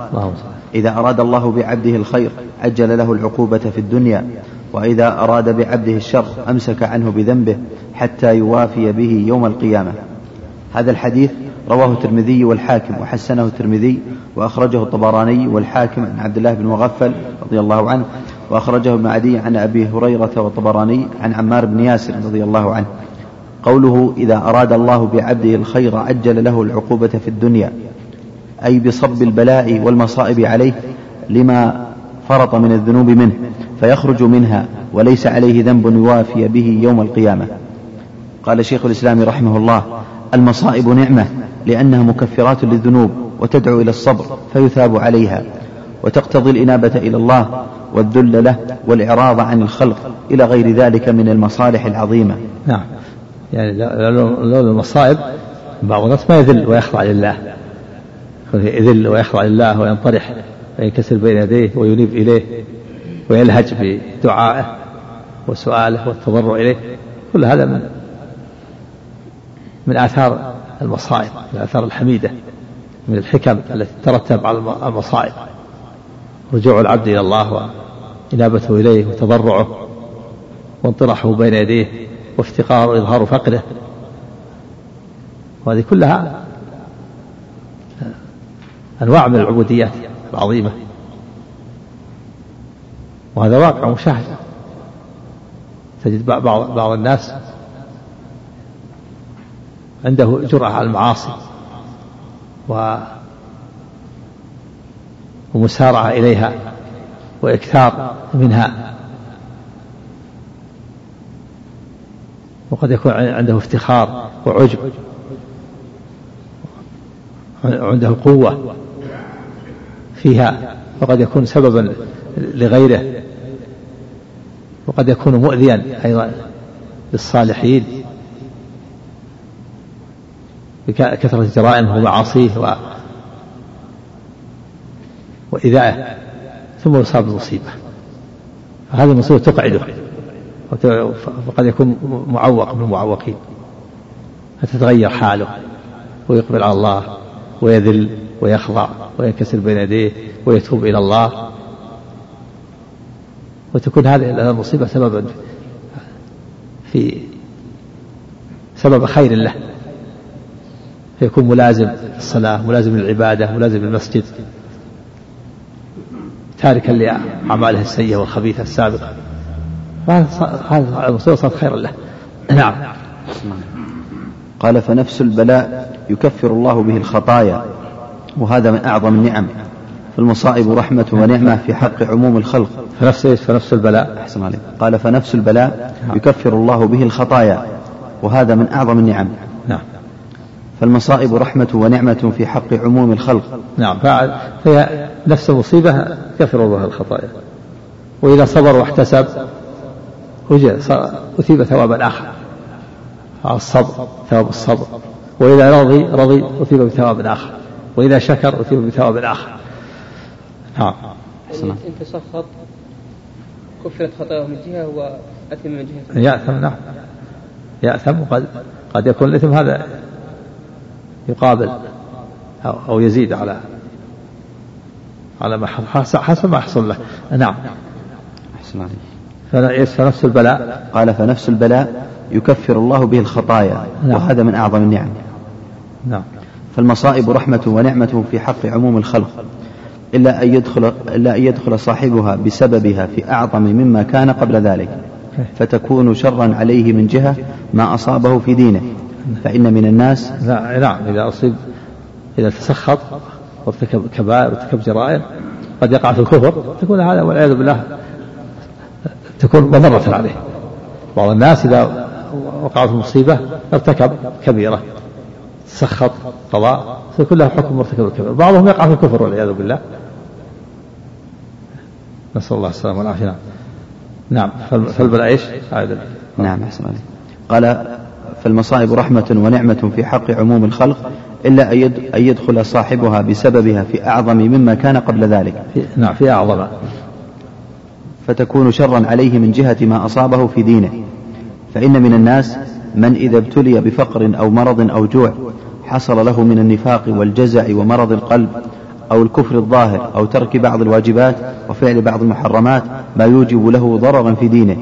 C: إذا أراد الله بعبده الخير أجل له العقوبة في الدنيا وإذا أراد بعبده الشر أمسك عنه بذنبه حتى يوافي به يوم القيامة هذا الحديث رواه الترمذي والحاكم وحسنه الترمذي وأخرجه الطبراني والحاكم عن عبد الله بن مغفل رضي الله عنه وأخرجه ابن عدي عن أبي هريرة والطبراني عن عمار بن ياسر رضي الله عنه قوله إذا أراد الله بعبده الخير عجل له العقوبة في الدنيا أي بصب البلاء والمصائب عليه لما فرط من الذنوب منه فيخرج منها وليس عليه ذنب يوافي به يوم القيامة قال شيخ الإسلام رحمه الله المصائب نعمة لأنها مكفرات للذنوب وتدعو إلى الصبر فيثاب عليها وتقتضي الإنابة إلى الله والذل له والإعراض عن الخلق إلى غير ذلك من المصالح العظيمة
A: نعم يعني لولا المصائب بعض الناس ما يذل ويخضع لله يذل ويخضع لله وينطرح وينكسر بين يديه وينيب إليه ويلهج بدعائه وسؤاله والتضرع إليه كل هذا من من آثار المصائب من الآثار الحميدة من الحكم التي ترتب على المصائب رجوع العبد إلى الله وإنابته إليه وتضرعه وانطراحه بين يديه وافتقار وإظهار فقره وهذه كلها أنواع من العبوديات العظيمة وهذا واقع مشاهد تجد بعض بعض الناس عنده جرأة على المعاصي و ومسارعة إليها وإكثار منها وقد يكون عنده افتخار وعجب عنده قوة فيها وقد يكون سببا لغيره وقد يكون مؤذيا أيضا للصالحين بكثرة جرائمه ومعاصيه و... وإذاعه ثم يصاب بالمصيبة فهذه المصيبة تقعده فقد يكون معوق من المعوقين فتتغير حاله ويقبل على الله ويذل ويخضع وينكسر بين يديه ويتوب إلى الله وتكون هذه المصيبة سببا في سبب خير له فيكون ملازم الصلاة ملازم للعبادة ملازم للمسجد تاركا لأعماله السيئة والخبيثة السابقة فهذا صار خيرا له نعم
C: قال فنفس البلاء يكفر الله به الخطايا وهذا من أعظم النعم فالمصائب رحمة ونعمة في حق عموم الخلق
A: فنفس ايش فنفس البلاء أحسن
C: عليك قال فنفس البلاء يكفر الله به الخطايا وهذا من أعظم النعم
A: نعم
C: فالمصائب رحمة ونعمة في حق عموم الخلق
A: نعم فهي نفس المصيبة كفر الله الخطايا وإذا صبر واحتسب وجد أثيب ثواب الآخر الصبر ثواب الصبر وإذا رضي رضي أثيب بثواب آخر وإذا شكر أثيب بثواب آخر نعم إن تسخط كفرت خطاياه من جهة وأثم من جهة يأثم نعم يأثم وقد قد يكون الإثم هذا يقابل أو, أو يزيد على على ما حصل حسب ما حصل له نعم, نعم. أحسن عليك
C: فنفس نفس البلاء قال فنفس البلاء يكفر الله به الخطايا نعم. وهذا من أعظم النعم نعم فالمصائب رحمة ونعمة في حق عموم الخلق إلا أن يدخل إلا أن يدخل صاحبها بسببها في أعظم مما كان قبل ذلك فتكون شرا عليه من جهة ما أصابه في دينه فإن من الناس
A: نعم إذا أصيب إذا تسخط وارتكب كبائر وارتكب جرائم قد يقع في الكفر تكون هذا والعياذ بالله تكون مضرة عليه بعض الناس إذا وقعت المصيبة ارتكب كبيرة سخط قضاء فيكون له حكم مرتكب الكبير بعضهم يقع في الكفر والعياذ بالله نسأل الله السلامة والعافية نعم فالبلاء ايش؟
C: نعم أحسن عليك قال فالمصائب رحمة ونعمة في حق عموم الخلق إلا أن يدخل صاحبها بسببها في أعظم مما كان قبل ذلك
A: نعم في أعظم
C: فتكون شرا عليه من جهة ما أصابه في دينه فإن من الناس من إذا ابتلي بفقر أو مرض أو جوع حصل له من النفاق والجزع ومرض القلب أو الكفر الظاهر أو ترك بعض الواجبات وفعل بعض المحرمات ما يوجب له ضررا في دينه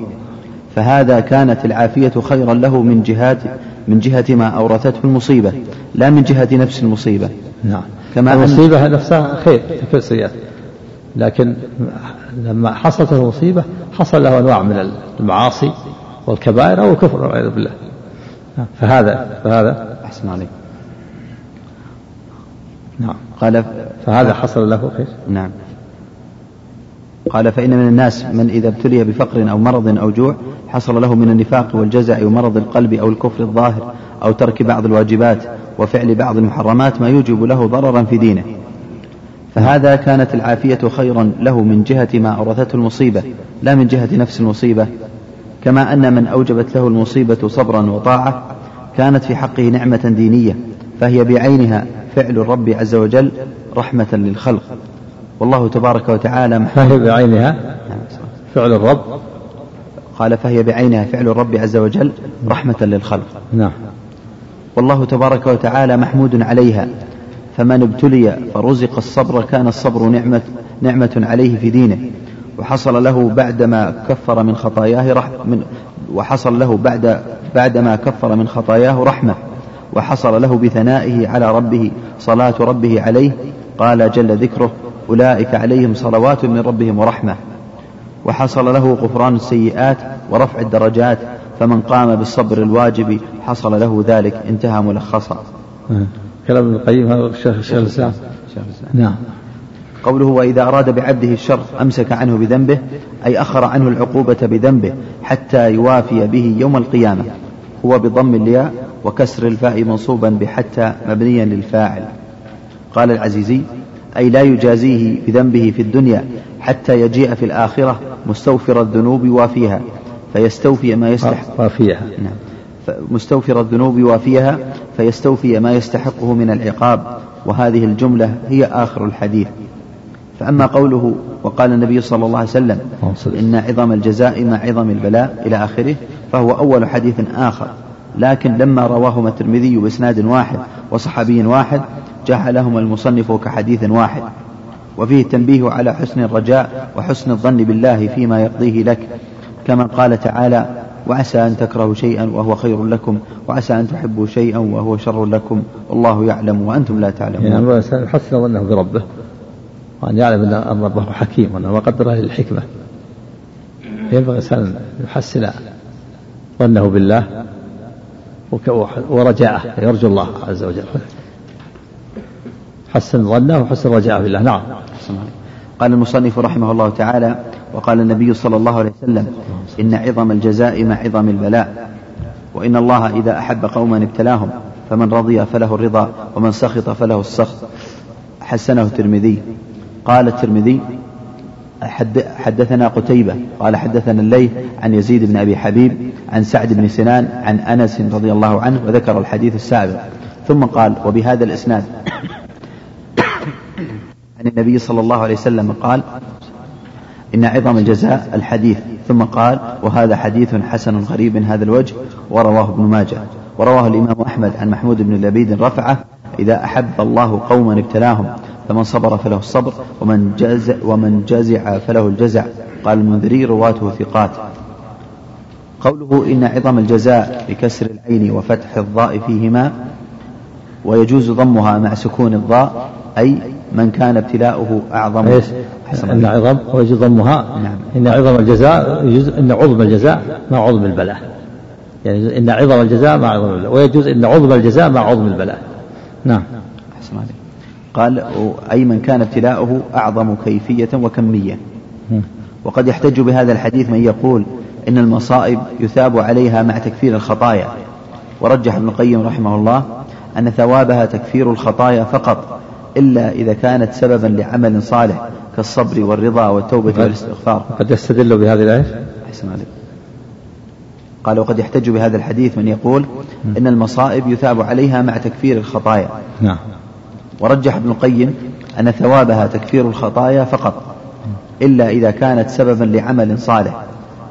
C: فهذا كانت العافية خيرا له من جهات من جهة ما أورثته المصيبة لا من جهة نفس المصيبة
A: نعم كما المصيبة نفسها خير في السيئات لكن لما حصلت المصيبة حصل له أنواع من المعاصي والكبائر أو الكفر والعياذ بالله فهذا فهذا أحسن عليك نعم قال فهذا حصل له
C: خير نعم قال فإن من الناس من إذا ابتلي بفقر أو مرض أو جوع حصل له من النفاق والجزع ومرض القلب أو الكفر الظاهر أو ترك بعض الواجبات وفعل بعض المحرمات ما يوجب له ضررا في دينه فهذا كانت العافية خيرا له من جهة ما أورثته المصيبة لا من جهة نفس المصيبة كما أن من أوجبت له المصيبة صبرا وطاعة كانت في حقه نعمة دينية فهي بعينها فعل الرب عز وجل رحمة للخلق والله تبارك وتعالى
A: فهي بعينها فعل الرب
C: قال فهي بعينها فعل الرب عز وجل رحمة للخلق نعم والله تبارك وتعالى محمود عليها فمن ابتلي فرزق الصبر كان الصبر نعمة, نعمة عليه في دينه وحصل له بعدما كفر من خطاياه رحمة من وحصل له بعد بعدما كفر من خطاياه رحمة وحصل له بثنائه على ربه صلاة ربه عليه قال جل ذكره أولئك عليهم صلوات من ربهم ورحمة وحصل له غفران السيئات ورفع الدرجات فمن قام بالصبر الواجب حصل له ذلك انتهى ملخصا
A: كلام ابن القيم هذا الشيخ الاسلام نعم
C: قوله وإذا أراد بعبده الشر أمسك عنه بذنبه أي أخر عنه العقوبة بذنبه حتى يوافي به يوم القيامة هو بضم الياء وكسر الفاء منصوبا بحتى مبنيا للفاعل قال العزيزي أي لا يجازيه بذنبه في الدنيا حتى يجيء في الآخرة مستوفر الذنوب وافيها فيستوفي ما يستحق
A: وافيها نعم
C: مستوفر الذنوب يوافيها فيستوفي ما يستحقه من العقاب وهذه الجملة هي آخر الحديث فأما قوله وقال النبي صلى الله عليه وسلم إن عظم الجزاء مع عظم البلاء إلى آخره فهو أول حديث آخر لكن لما رواهما الترمذي بإسناد واحد وصحابي واحد جعلهما المصنف كحديث واحد وفيه التنبيه على حسن الرجاء وحسن الظن بالله فيما يقضيه لك كما قال تعالى وعسى أن تكرهوا شيئا وهو خير لكم وعسى أن تحبوا شيئا وهو شر لكم والله يعلم وأنتم لا تعلمون
A: يعني الإنسان يحسن ظنه بربه وأن يعلم أن ربه حكيم وأنه أهل للحكمة ينبغي الإنسان أن يحسن ظنه بالله ورجاءه يرجو الله عز وجل حسن ظنه وحسن رجاءه بالله نعم
C: قال المصنف رحمه الله تعالى وقال النبي صلى الله عليه وسلم إن عظم الجزاء مع عظم البلاء وإن الله إذا أحب قوما ابتلاهم فمن رضي فله الرضا ومن سخط فله السخط حسنه الترمذي قال الترمذي حدثنا قتيبة قال حدثنا الليث عن يزيد بن أبي حبيب عن سعد بن سنان عن أنس رضي الله عنه وذكر الحديث السابق ثم قال وبهذا الإسناد عن النبي صلى الله عليه وسلم قال إن عظم الجزاء الحديث ثم قال وهذا حديث حسن غريب من هذا الوجه ورواه ابن ماجه ورواه الإمام أحمد عن محمود بن لبيد رفعه إذا أحب الله قوما ابتلاهم فمن صبر فله الصبر ومن جزع, ومن جزع فله الجزع قال المنذري رواته ثقات قوله إن عظم الجزاء بكسر العين وفتح الضاء فيهما ويجوز ضمها مع سكون الضاء أي من كان ابتلاؤه أعظم إيش؟ إن
A: عظم ويجوز ضمها نعم. إن عظم الجزاء يجوز إن عظم الجزاء مع عظم البلاء يعني إن عظم الجزاء مع عظم البلاء ويجوز إن عظم الجزاء مع عظم البلاء نعم أحسن عليك
C: قال أي من كان ابتلاؤه أعظم كيفية وكمية وقد يحتج بهذا الحديث من يقول إن المصائب يثاب عليها مع تكفير الخطايا ورجح ابن القيم رحمه الله أن ثوابها تكفير الخطايا فقط إلا إذا كانت سببا لعمل صالح كالصبر والرضا والتوبة والاستغفار
A: قد يستدل بهذه الآية أحسن عليك
C: قال وقد يحتج بهذا الحديث من يقول إن المصائب يثاب عليها مع تكفير الخطايا
A: نعم
C: ورجح ابن القيم أن ثوابها تكفير الخطايا فقط إلا إذا كانت سببا لعمل صالح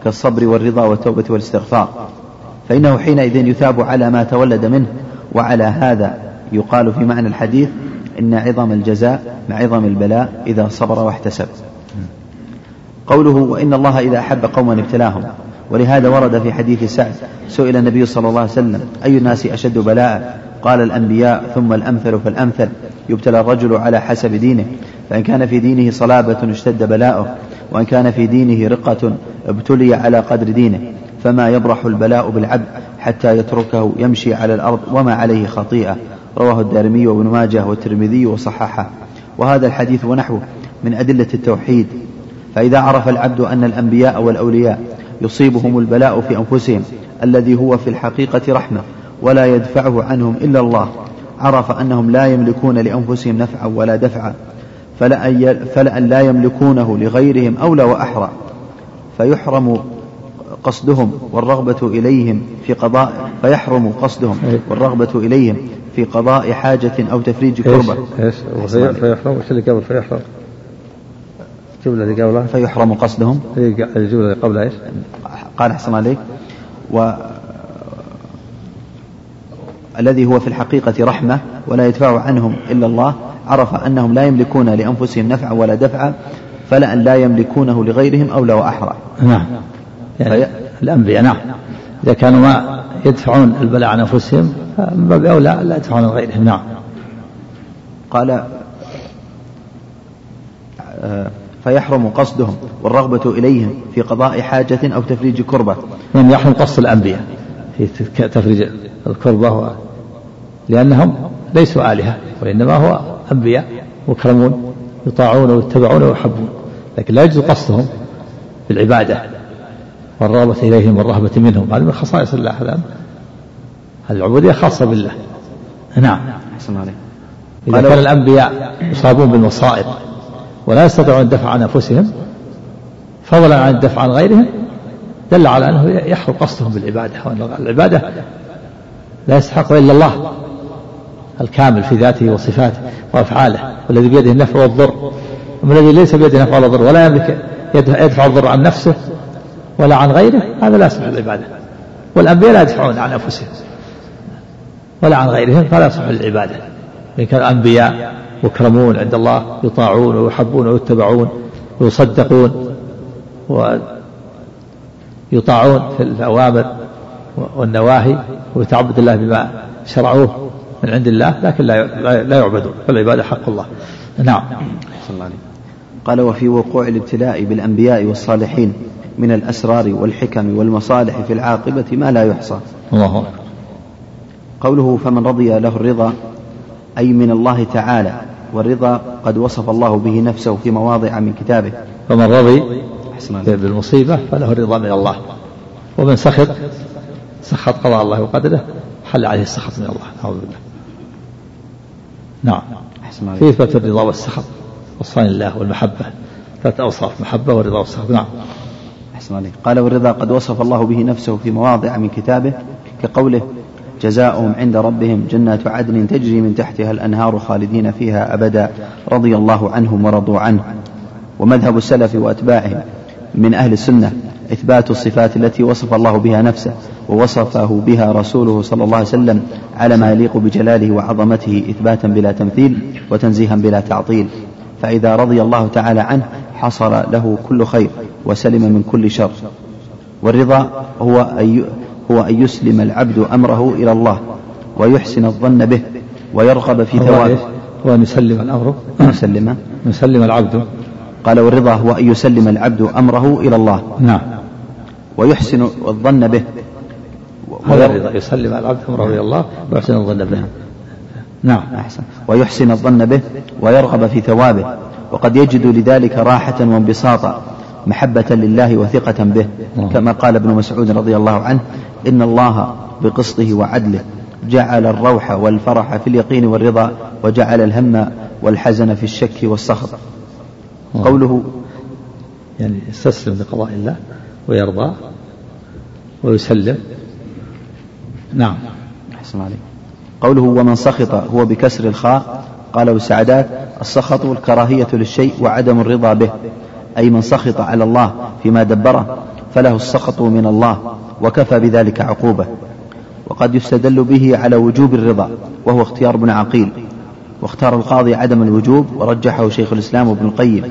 C: كالصبر والرضا والتوبة والاستغفار فإنه حينئذ يثاب على ما تولد منه وعلى هذا يقال في معنى الحديث إن عظم الجزاء مع عظم البلاء إذا صبر واحتسب قوله وإن الله إذا أحب قوما ابتلاهم ولهذا ورد في حديث سعد سئل النبي صلى الله عليه وسلم أي الناس أشد بلاء قال الأنبياء ثم الأمثل فالأمثل يبتلى الرجل على حسب دينه فإن كان في دينه صلابة اشتد بلاؤه وإن كان في دينه رقة ابتلي على قدر دينه فما يبرح البلاء بالعبد حتى يتركه يمشي على الأرض وما عليه خطيئة رواه الدارمي وابن ماجه والترمذي وصححه وهذا الحديث ونحوه من أدلة التوحيد فإذا عرف العبد أن الأنبياء والأولياء يصيبهم البلاء في أنفسهم الذي هو في الحقيقة رحمة ولا يدفعه عنهم إلا الله عرف أنهم لا يملكون لأنفسهم نفعا ولا دفعا فلأن لا يملكونه لغيرهم أولى وأحرى فيحرم قصدهم والرغبة إليهم في قضاء فيحرم قصدهم والرغبة إليهم في قضاء حاجة أو تفريج كربة إيش إيش
A: فيحرم وش اللي قبل فيحرم الجملة اللي
C: قبلها فيحرم قصدهم
A: إيه، الجملة اللي قبلها إيش
C: قال أحسن عليك و الذي هو في الحقيقة رحمة ولا يدفع عنهم إلا الله عرف أنهم لا يملكون لأنفسهم نفعا ولا دفعا فلأن لا يملكونه لغيرهم أولى وأحرى نعم
A: يعني فيأ... الأنبياء نعم إذا كانوا ما يدفعون البلاء عن أنفسهم فمن باب أولى لا يدفعون عن غيرهم نعم
C: قال فيحرم قصدهم والرغبة إليهم في قضاء حاجة أو تفريج كربة
A: من نعم، يحرم قصد الأنبياء في تفريج الكربة لأنهم ليسوا آلهة وإنما هو أنبياء مكرمون يطاعون ويتبعون ويحبون لكن لا يجوز قصدهم في العبادة والرغبة إليهم والرهبة منهم هذه من خصائص الله هذا العبودية خاصة بالله نعم إذا كان الأنبياء يصابون بالمصائب ولا يستطيعون الدفع عن أنفسهم فضلا عن الدفع عن غيرهم دل على أنه يحرم قصدهم بالعبادة وأن العبادة لا يستحق إلا الله الكامل في ذاته وصفاته وأفعاله والذي بيده النفع والضر ومن الذي ليس بيده نفع ولا ضر ولا يملك يدفع الضر عن نفسه ولا عن غيره هذا لا يصح للعبادة والأنبياء لا يدفعون عن أنفسهم ولا عن غيرهم فلا يصح للعبادة إن كان أنبياء مكرمون عند الله يطاعون ويحبون ويتبعون ويصدقون ويطاعون في الأوامر والنواهي ويتعبد الله بما شرعوه من عند الله لكن لا لا يعبدون فالعبادة حق الله نعم الله
C: قال وفي وقوع الابتلاء بالأنبياء والصالحين من الأسرار والحكم والمصالح في العاقبة ما لا يحصى الله أكبر قوله فمن رضي له الرضا أي من الله تعالى والرضا قد وصف الله به نفسه في مواضع من كتابه
A: فمن رضي بالمصيبة فله الرضا من الله ومن سخط سخط قضاء الله وقدره حل عليه السخط من الله نعوذ بالله نعم في إثبات الرضا والسخط والصان الله والمحبة ثلاث أوصاف محبة ورضا وسخط نعم
C: أحسن عليك قال والرضا قد وصف الله به نفسه في مواضع من كتابه كقوله جزاؤهم عند ربهم جنات عدن تجري من تحتها الأنهار خالدين فيها أبدا رضي الله عنهم ورضوا عنه ومذهب السلف وأتباعهم من أهل السنة إثبات الصفات التي وصف الله بها نفسه ووصفه بها رسوله صلى الله عليه وسلم على ما يليق بجلاله وعظمته إثباتا بلا تمثيل وتنزيها بلا تعطيل فإذا رضي الله تعالى عنه حصل له كل خير وسلم من كل شر والرضا هو أن هو أن يسلم العبد أمره إلى الله ويحسن الظن به ويرغب في
A: ثوابه هو أن يسلم الأمر يسلم يسلم العبد
C: قال والرضا هو أن يسلم العبد أمره إلى الله
A: نعم
C: ويحسن الظن به
A: هذا الرضا يسلم العبد أمره إلى الله ويحسن الظن به
C: نعم أحسن ويحسن الظن به ويرغب في ثوابه وقد يجد لذلك راحة وانبساطا محبة لله وثقة به آه. كما قال ابن مسعود رضي الله عنه إن الله بقسطه وعدله جعل الروح والفرح في اليقين والرضا وجعل الهم والحزن في الشك والسخط آه. قوله
A: يعني يستسلم لقضاء الله ويرضى ويسلم نعم
C: أحسن عليك قوله ومن سخط هو بكسر الخاء قاله السعدات السخط الكراهية للشيء وعدم الرضا به أي من سخط على الله فيما دبره فله السخط من الله وكفى بذلك عقوبة وقد يستدل به على وجوب الرضا وهو اختيار ابن عقيل واختار القاضي عدم الوجوب ورجحه شيخ الإسلام ابن القيم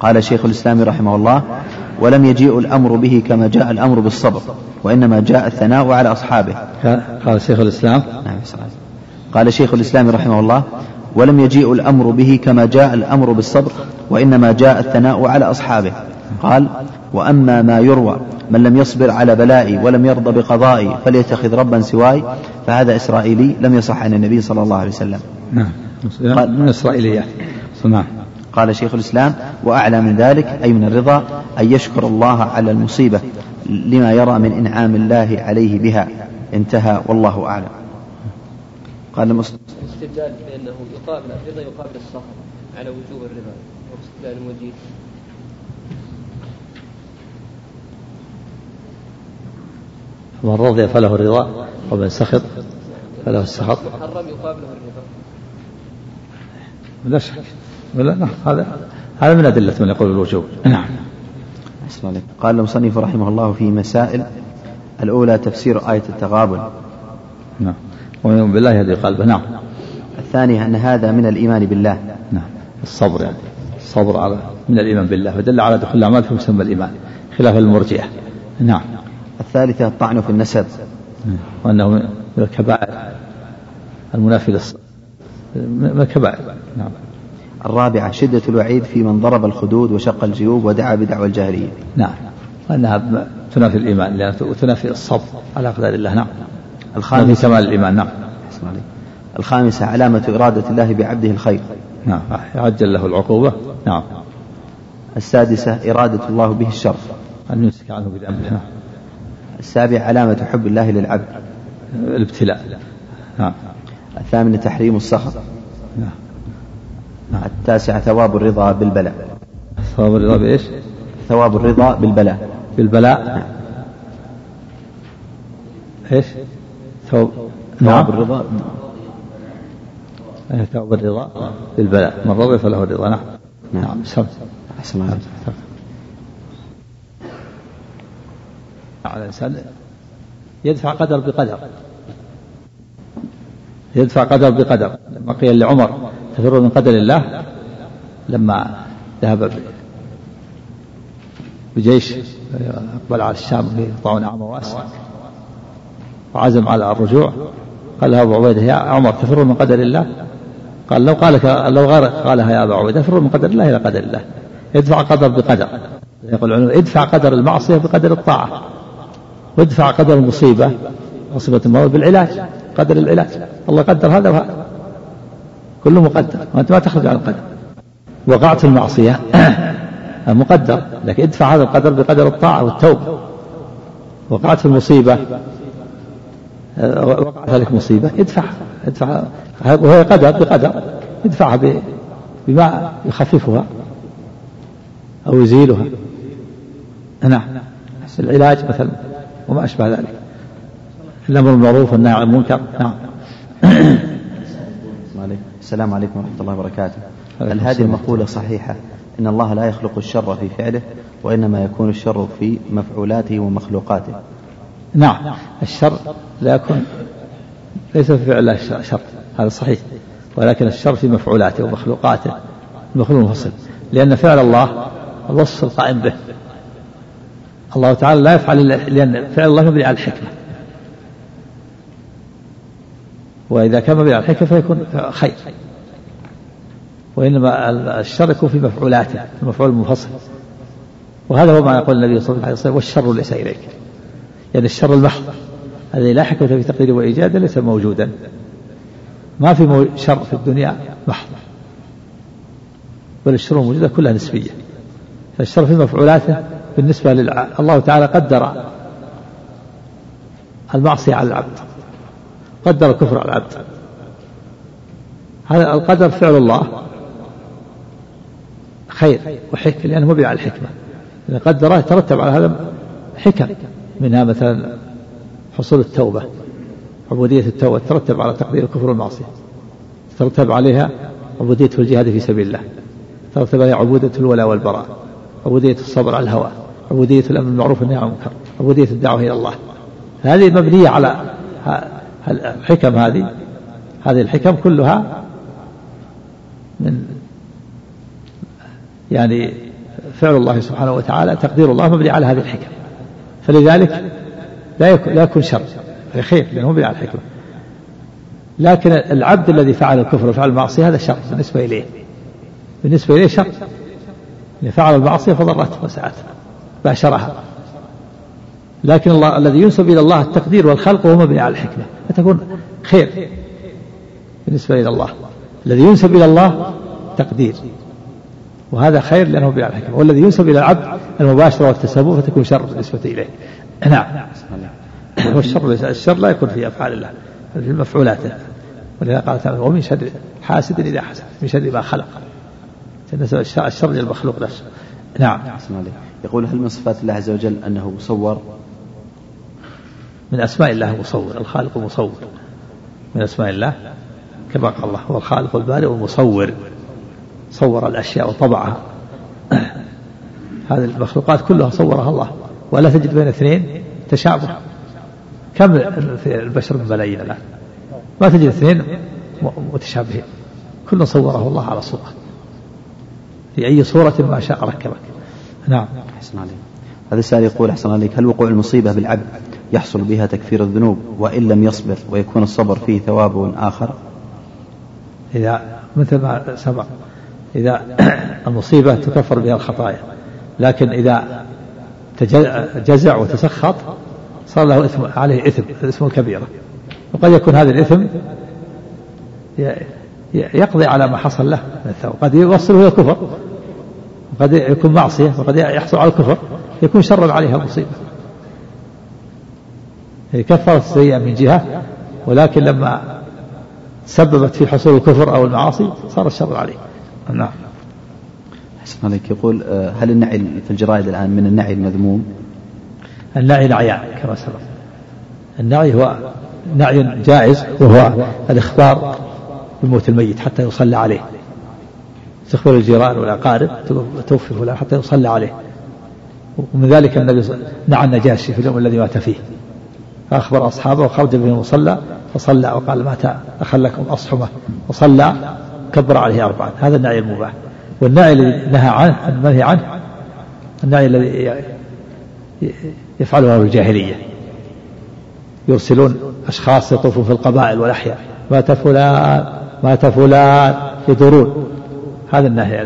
C: قال شيخ الإسلام رحمه الله ولم يجيء الأمر به كما جاء الأمر بالصبر وإنما جاء الثناء على أصحابه
A: قال شيخ الإسلام نعم
C: قال شيخ الإسلام رحمه الله ولم يجيء الأمر به كما جاء الأمر بالصبر وإنما جاء الثناء على أصحابه قال وأما ما يروى من لم يصبر على بلائي ولم يرضى بقضائي فليتخذ ربا سواي فهذا إسرائيلي لم يصح عن النبي صلى الله عليه وسلم نعم
A: من إسرائيليات
C: يعني. نعم قال شيخ الإسلام وأعلى من ذلك أي من الرضا أن يشكر الله على المصيبة لما يرى من إنعام الله عليه بها انتهى والله أعلم قال المصنف استدلال بأنه يقابل الرضا
A: يقابل السخط على وجوب الرضا واستدلال وجيه من رضي فله الرضا ومن سخط فله السخط حرم يقابله الرضا لا شك ولا نعم هذا هذا من أدلة من يقول الوجوب نعم
C: قال المصنف رحمه الله في مسائل الأولى تفسير آية التغابن
A: نعم ومن بالله يهدي قلبه نعم
C: الثانية أن هذا من الإيمان بالله
A: نعم الصبر يعني الصبر على من الإيمان بالله فدل على دخول الأعمال في مسمى الإيمان خلاف المرجئة نعم
C: الثالثة الطعن في النسب
A: نعم. وأنه من الكبائر المنافي للصبر من الكبائر نعم
C: الرابعة شدة الوعيد في من ضرب الخدود وشق الجيوب ودعا بدعوى الجاهلية
A: نعم وأنها تنافي الإيمان لأنها تنافي الصبر على أقدار الله نعم الخامسة كمال الإيمان نعم
C: الخامسة علامة إرادة الله بعبده الخير
A: نعم عجل له العقوبة نعم
C: السادسة إرادة الله به الشر أن يمسك عنه بذنبه نعم السابعة علامة حب الله للعبد
A: الابتلاء نعم
C: الثامنة تحريم السخط نعم, نعم. التاسعة ثواب الرضا بالبلاء
A: ثواب الرضا بإيش؟
C: ثواب الرضا بالبلاء
A: بالبلاء نعم. ايش؟ ثوب نعم الرضا نعم. ثوب الرضا للبلاء من رضي فله الرضا نعم نعم سم نعم. أحسن الله على الإنسان يدفع قدر بقدر يدفع قدر بقدر لما قيل لعمر تفر من قدر الله لما ذهب بجيش أيوة. أقبل على الشام يقطعون عمر واسع وعزم على الرجوع قال له أبو عبيدة يا عمر تفر من قدر الله قال لو قالك لو قالها يا أبو عبيدة افر من قدر الله إلى قدر الله ادفع قدر بقدر يقول العلماء ادفع قدر المعصية بقدر الطاعة وادفع قدر المصيبة مصيبة المرض بالعلاج قدر العلاج الله قدر هذا وهذا كله مقدر وأنت ما تخرج عن القدر وقعت في المعصية مقدر لكن ادفع هذا القدر بقدر الطاعة والتوبة وقعت في المصيبة وقعت عليك مصيبة ادفع ادفع وهي قدر بقدر ادفعها بما يخففها أو يزيلها نعم العلاج مثلا وما أشبه ذلك الأمر بالمعروف والنهي عن المنكر نعم
C: السلام عليكم ورحمة الله وبركاته هل هذه المقولة صحيحة إن الله لا يخلق الشر في فعله وإنما يكون الشر في مفعولاته ومخلوقاته
A: نعم الشر لا يكون ليس في فعل الله شر هذا صحيح ولكن الشر في مفعولاته ومخلوقاته المخلوق المفصل لأن فعل الله الوصف القائم به الله تعالى لا يفعل لأن فعل الله مبني على الحكمة وإذا كان مبني على الحكمة فيكون خير وإنما الشر يكون في مفعولاته المفعول المنفصل وهذا هو ما يقول النبي صلى الله عليه وسلم والشر ليس إليك يعني الشر المحض الذي لا حكمة في تقديره وإيجاده ليس موجودا ما في شر في الدنيا محض بل الشرور الموجودة كلها نسبية فالشر في مفعولاته بالنسبة لله الله تعالى قدر المعصية على العبد قدر الكفر على العبد هذا القدر فعل الله خير وحكمة لأنه مبني على الحكمة إذا قدره يترتب على هذا حكم منها مثلا حصول التوبة عبودية التوبة ترتب على تقدير الكفر والمعصية ترتب عليها عبودية الجهاد في سبيل الله ترتب عليها عبودة الولاء والبراء عبودية الصبر على الهوى عبودية الأمر بالمعروف والنهي عن المنكر عبودية الدعوة إلى الله هذه مبنية على الحكم هذه هذه الحكم كلها من يعني فعل الله سبحانه وتعالى تقدير الله مبني على هذه الحكم فلذلك لا يكون لا يكون شر خير لأنه مبني على الحكمة لكن العبد الذي فعل الكفر وفعل المعصية هذا شر بالنسبة إليه بالنسبة إليه شر اللي فعل المعصية فضرته وسعته باشرها لكن الله الذي ينسب إلى الله التقدير والخلق وهو مبني على الحكمة فتكون خير بالنسبة إلى الله الذي ينسب إلى الله تقدير وهذا خير لأنه بلا الحكمة والذي ينسب إلى العبد المباشرة والتسبب فتكون شر بالنسبة إليه نعم والشر الشر لا يكون في أفعال الله بل في مفعولاته ولذا قال تعالى ومن شر حاسد إذا حسد من شر ما خلق نسب الشر للمخلوق نفسه نعم
C: يقول هل من صفات الله عز وجل أنه مصور
A: من أسماء الله مصور الخالق مصور من أسماء الله كما قال الله هو الخالق البارئ والمصور صور الأشياء وطبعها هذه المخلوقات كلها صورها الله ولا تجد بين اثنين تشابه كم في البشر من ملايين الآن ما تجد اثنين متشابهين كل صوره الله على صورة في أي صورة ما شاء ركبك نعم أحسن عليك
C: هذا السائل يقول أحسن عليك هل وقوع المصيبة بالعبد يحصل بها تكفير الذنوب وإن لم يصبر ويكون الصبر فيه ثواب آخر
A: إذا مثل ما سبق إذا المصيبة تكفر بها الخطايا لكن إذا جزع وتسخط صار له إثم عليه إثم إثم الكبيرة وقد يكون هذا الإثم يقضي على ما حصل له من الثواب قد يوصله إلى الكفر وقد يكون معصية وقد يحصل على الكفر يكون شرا عليها المصيبة كفرت السيئة من جهة ولكن لما سببت في حصول الكفر أو المعاصي صار الشر عليه نعم
C: أحسن عليك يقول آه، هل النعي في الجرائد الآن من النعي المذموم
A: النعي العياء كما سبق النعي هو نعي جائز وهو الاخبار بموت الميت حتى يصلى عليه تخبر الجيران والأقارب توفي فلان حتى يصلى عليه ومن ذلك النبي نعى النجاشي في اليوم الذي مات فيه فأخبر أصحابه وخرج بهم وصلى فصلى وقال مات أخلكم أصحمة وصلى كبر عليه أربعة هذا النعي المباح والنعي الذي نهى عنه المنهي عنه النعي الذي يفعله أهل الجاهلية يرسلون أشخاص يطوفون في القبائل والأحياء مات فلان مات فلان يدورون هذا النهي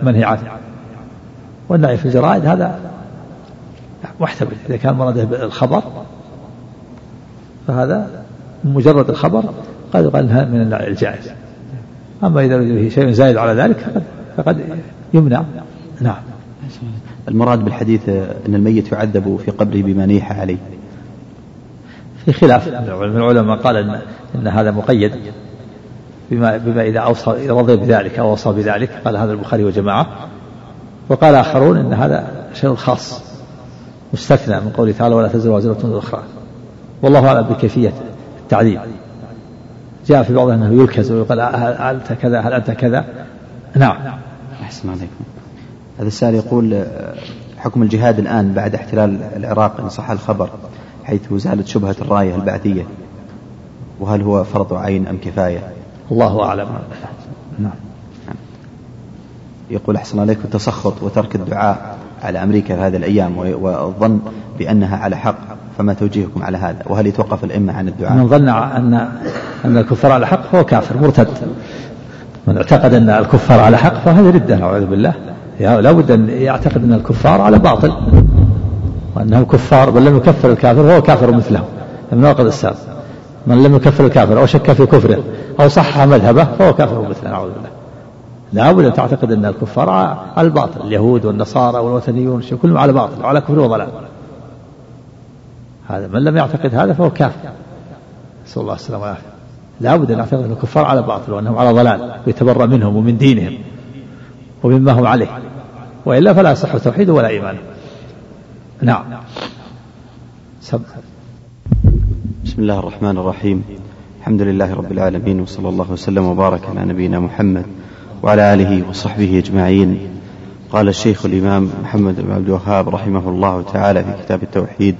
A: المنهي عنه والنعي في الجرائد هذا محتمل إذا كان مراده بالخبر فهذا مجرد الخبر قد يقال من النعي الجائز أما إذا وجد فيه شيء زائد على ذلك فقد, فقد يمنع نعم
C: المراد بالحديث أن الميت يعذب في قبره بما نيح عليه
A: في خلاف من العلماء قال إن, إن هذا مقيد بما بما إذا أوصى رضي بذلك أو أوصى بذلك قال هذا البخاري وجماعة وقال آخرون إن هذا شيء خاص مستثنى من قوله تعالى ولا تزر وازرة أخرى والله أعلم بكيفية التعذيب جاء في بعضها أنه يلكز ويقال أه- أه- هل أنت كذا هل أنت كذا نعم أحسن
C: عليكم هذا السائل يقول آه، حكم الجهاد الآن بعد احتلال العراق إن صح الخبر حيث زالت شبهة الراية البعثية وهل هو فرض عين أم كفاية
A: الله أعلم نعم
C: يقول أحسن عليكم التسخط وترك الدعاء على أمريكا في هذه الأيام والظن بأنها على حق فما توجيهكم على هذا وهل يتوقف الأئمة عن الدعاء
A: من ظن أن أن الكفار على حق فهو كافر مرتد من اعتقد أن الكفار على حق فهذه ردة نعوذ بالله لا بد أن يعتقد أن الكفار على باطل وأنهم كفار بل لم يكفر الكافر فهو كافر مثله من وقد السابق من لم يكفر الكافر أو شك في كفره أو صحح مذهبه فهو كافر مثله نعوذ بالله لا بد أن تعتقد أن الكفار على الباطل اليهود والنصارى والوثنيون كلهم على باطل وعلى كفر وضلال هذا من لم يعتقد هذا فهو كافر نسأل الله السلامة والعافية لا بد أن نعتقد أن الكفار على باطل وأنهم على ضلال ويتبرأ منهم ومن دينهم ومما هم عليه وإلا فلا يصح توحيده ولا إيمانه نعم سب.
C: بسم الله الرحمن الرحيم الحمد لله رب العالمين وصلى الله وسلم وبارك على نبينا محمد وعلى آله وصحبه أجمعين قال الشيخ الإمام محمد بن عبد الوهاب رحمه الله تعالى في كتاب التوحيد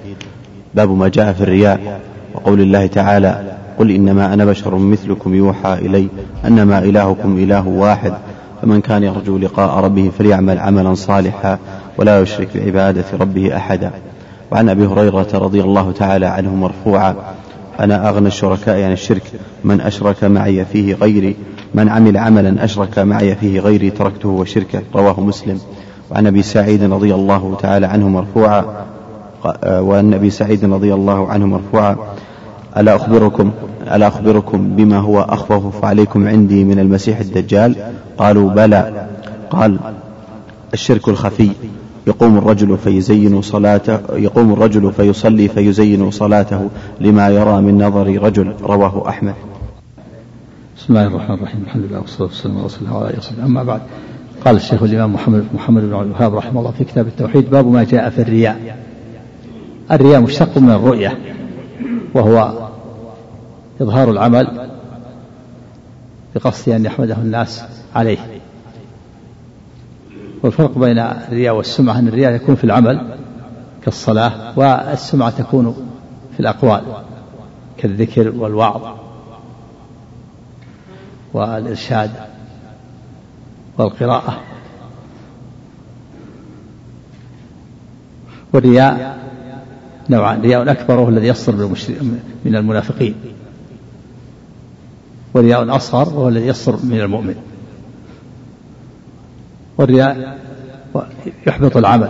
C: باب ما جاء في الرياء وقول الله تعالى قل إنما أنا بشر مثلكم يوحى إلي أنما إلهكم إله واحد فمن كان يرجو لقاء ربه فليعمل عملا صالحا ولا يشرك بعبادة ربه أحدا وعن أبي هريرة رضي الله تعالى عنه مرفوعا أنا أغنى الشركاء عن يعني الشرك من أشرك معي فيه غيري من عمل عملا أشرك معي فيه غيري تركته وشركه رواه مسلم وعن أبي سعيد رضي الله تعالى عنه مرفوعا وعن أبي سعيد رضي الله عنه مرفوعا ألا أخبركم ألا أخبركم بما هو أخوف عليكم عندي من المسيح الدجال قالوا بلى قال الشرك الخفي يقوم الرجل فيزين صلاته يقوم الرجل فيصلي فيزين صلاته لما يرى من نظر رجل رواه أحمد
A: بسم الله الرحمن الرحيم الحمد لله والصلاة والسلام على رسول الله أما بعد قال الشيخ الإمام محمد محمد بن عبد الوهاب رحمه الله في كتاب التوحيد باب ما جاء في الرياء الرياء مشتق من الرؤية وهو إظهار العمل بقصد أن يحمده الناس عليه والفرق بين الرياء والسمعة أن الرياء يكون في العمل كالصلاة والسمعة تكون في الأقوال كالذكر والوعظ والإرشاد والقراءة والرياء نوعان رياء أكبر هو الذي يصدر من المنافقين والرياء أصغر وهو الذي يصدر من المؤمن والرياء يحبط العمل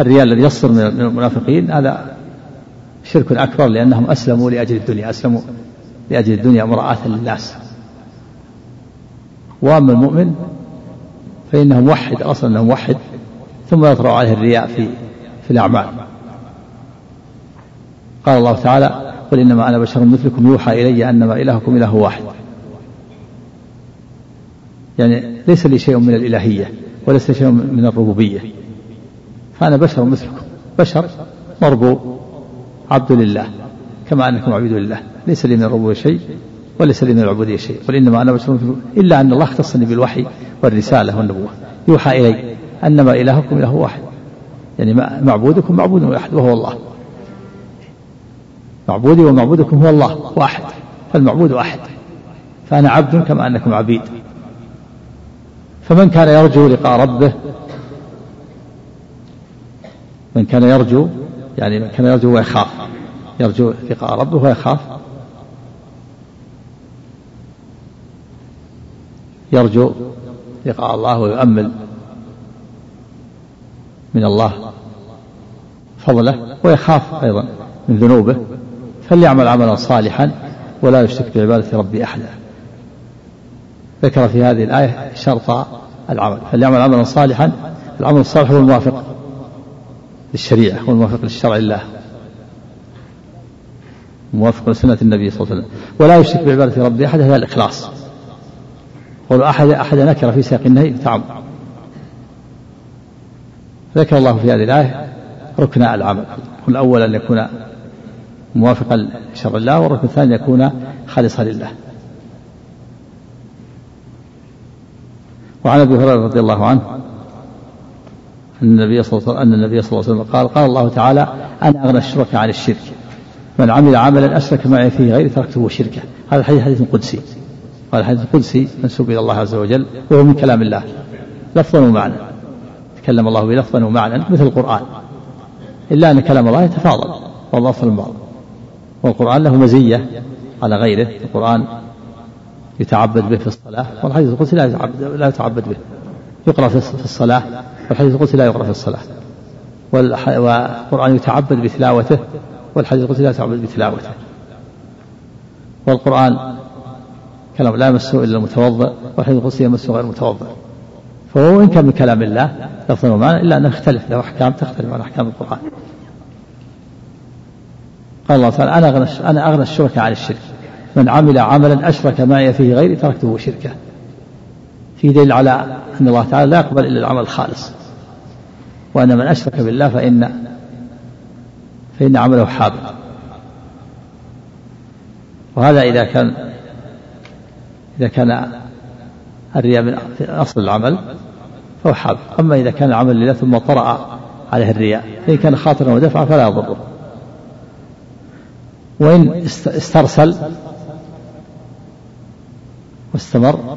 A: الرياء الذي يصدر من المنافقين هذا شرك أكبر لأنهم أسلموا لأجل الدنيا أسلموا لأجل الدنيا مراعاة للناس وأما المؤمن فإنه موحد أصلا أنه موحد ثم يطرأ عليه الرياء في في الأعمال قال الله تعالى قل إنما أنا بشر مثلكم يوحى إلي أنما إلهكم إله واحد يعني ليس لي شيء من الإلهية وليس شيء من الربوبية فأنا بشر مثلكم بشر مربو عبد لله كما أنكم عبيد لله ليس لي من الربوبية شيء وليس لي من العبودية شيء قل إنما أنا بشر مثلكم إلا أن الله اختصني بالوحي والرسالة والنبوة يوحى إلي أنما إلهكم إله واحد يعني معبودكم معبود واحد وهو الله معبودي ومعبودكم هو الله واحد فالمعبود واحد فأنا عبد كما أنكم عبيد فمن كان يرجو لقاء ربه من كان يرجو يعني من كان يرجو ويخاف يرجو لقاء ربه ويخاف يرجو لقاء الله ويؤمل من الله فضله ويخاف أيضا من ذنوبه فليعمل عملا صالحا ولا يشرك بعبادة ربي أحدا ذكر في هذه الآية شرط العمل فليعمل عملا صالحا العمل الصالح هو الموافق للشريعة هو الموافق للشرع الله موافق لسنة النبي صلى الله عليه وسلم ولا يشرك بعبادة ربه أحد هذا الإخلاص قول أحد أحد نكر في سياق النهي تعم ذكر الله في هذه الآية ركن العمل الأول أن يكون موافقا لشرع الله والركن الثاني أن يكون خالصا لله وعن ابي هريره رضي الله عنه ان النبي صلى الله ان النبي صلى الله عليه وسلم قال قال الله تعالى انا اغنى الشرك عن الشرك من عمل عملا اشرك معي فيه غير تركته شركه هذا الحديث حديث قدسي هذا الحديث القدسي منسوب الى الله عز وجل وهو من كلام الله لفظا ومعنى تكلم الله بلفظا ومعنى مثل القران الا ان كلام الله يتفاضل والله افضل من بعض والقران له مزيه على غيره القران يتعبد به في الصلاة والحديث القدسي لا يتعبد لا يتعبد به يقرأ في الصلاة والحديث القدسي لا يقرأ في الصلاة والقرآن يتعبد بتلاوته والحديث القدسي لا يتعبد بتلاوته والقرآن كلام لا يمسه إلا المتوضئ والحديث القدسي يمسه غير المتوضئ فهو إن كان من كلام الله لفظا ومعنى إلا أنه اختلف له أحكام تختلف عن أحكام القرآن قال الله تعالى أنا أغنى أنا أغنى عن الشرك من عمل عملا أشرك معي فيه غيري تركته شركه في دليل على أن الله تعالى لا يقبل إلا العمل الخالص وأن من أشرك بالله فإن فإن عمله حابط وهذا إذا كان إذا كان الرياء من أصل العمل فهو حابط أما إذا كان العمل لله ثم طرأ عليه الرياء فإن كان خاطرا ودفعا فلا يضره وإن استرسل واستمر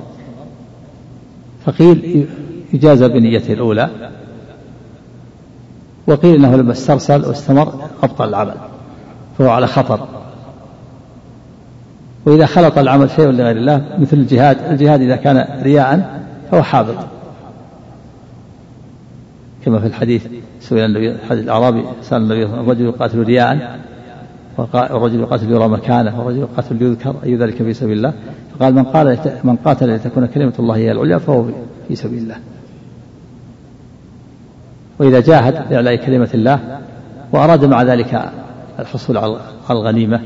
A: فقيل يجازى بنيته الأولى وقيل إنه لما استرسل واستمر أبطل العمل فهو على خطر وإذا خلط العمل شيء لغير الله مثل الجهاد الجهاد إذا كان رياء فهو حابط كما في الحديث سئل النبي حديث الأعرابي سأل النبي الرجل يقاتل رياء والرجل يقاتل يرى مكانه والرجل يقاتل يذكر أي ذلك في سبيل الله قال من قال من قاتل لتكون كلمة الله هي العليا فهو في سبيل الله وإذا جاهد لإعلاء كلمة الله وأراد مع ذلك الحصول على الغنيمة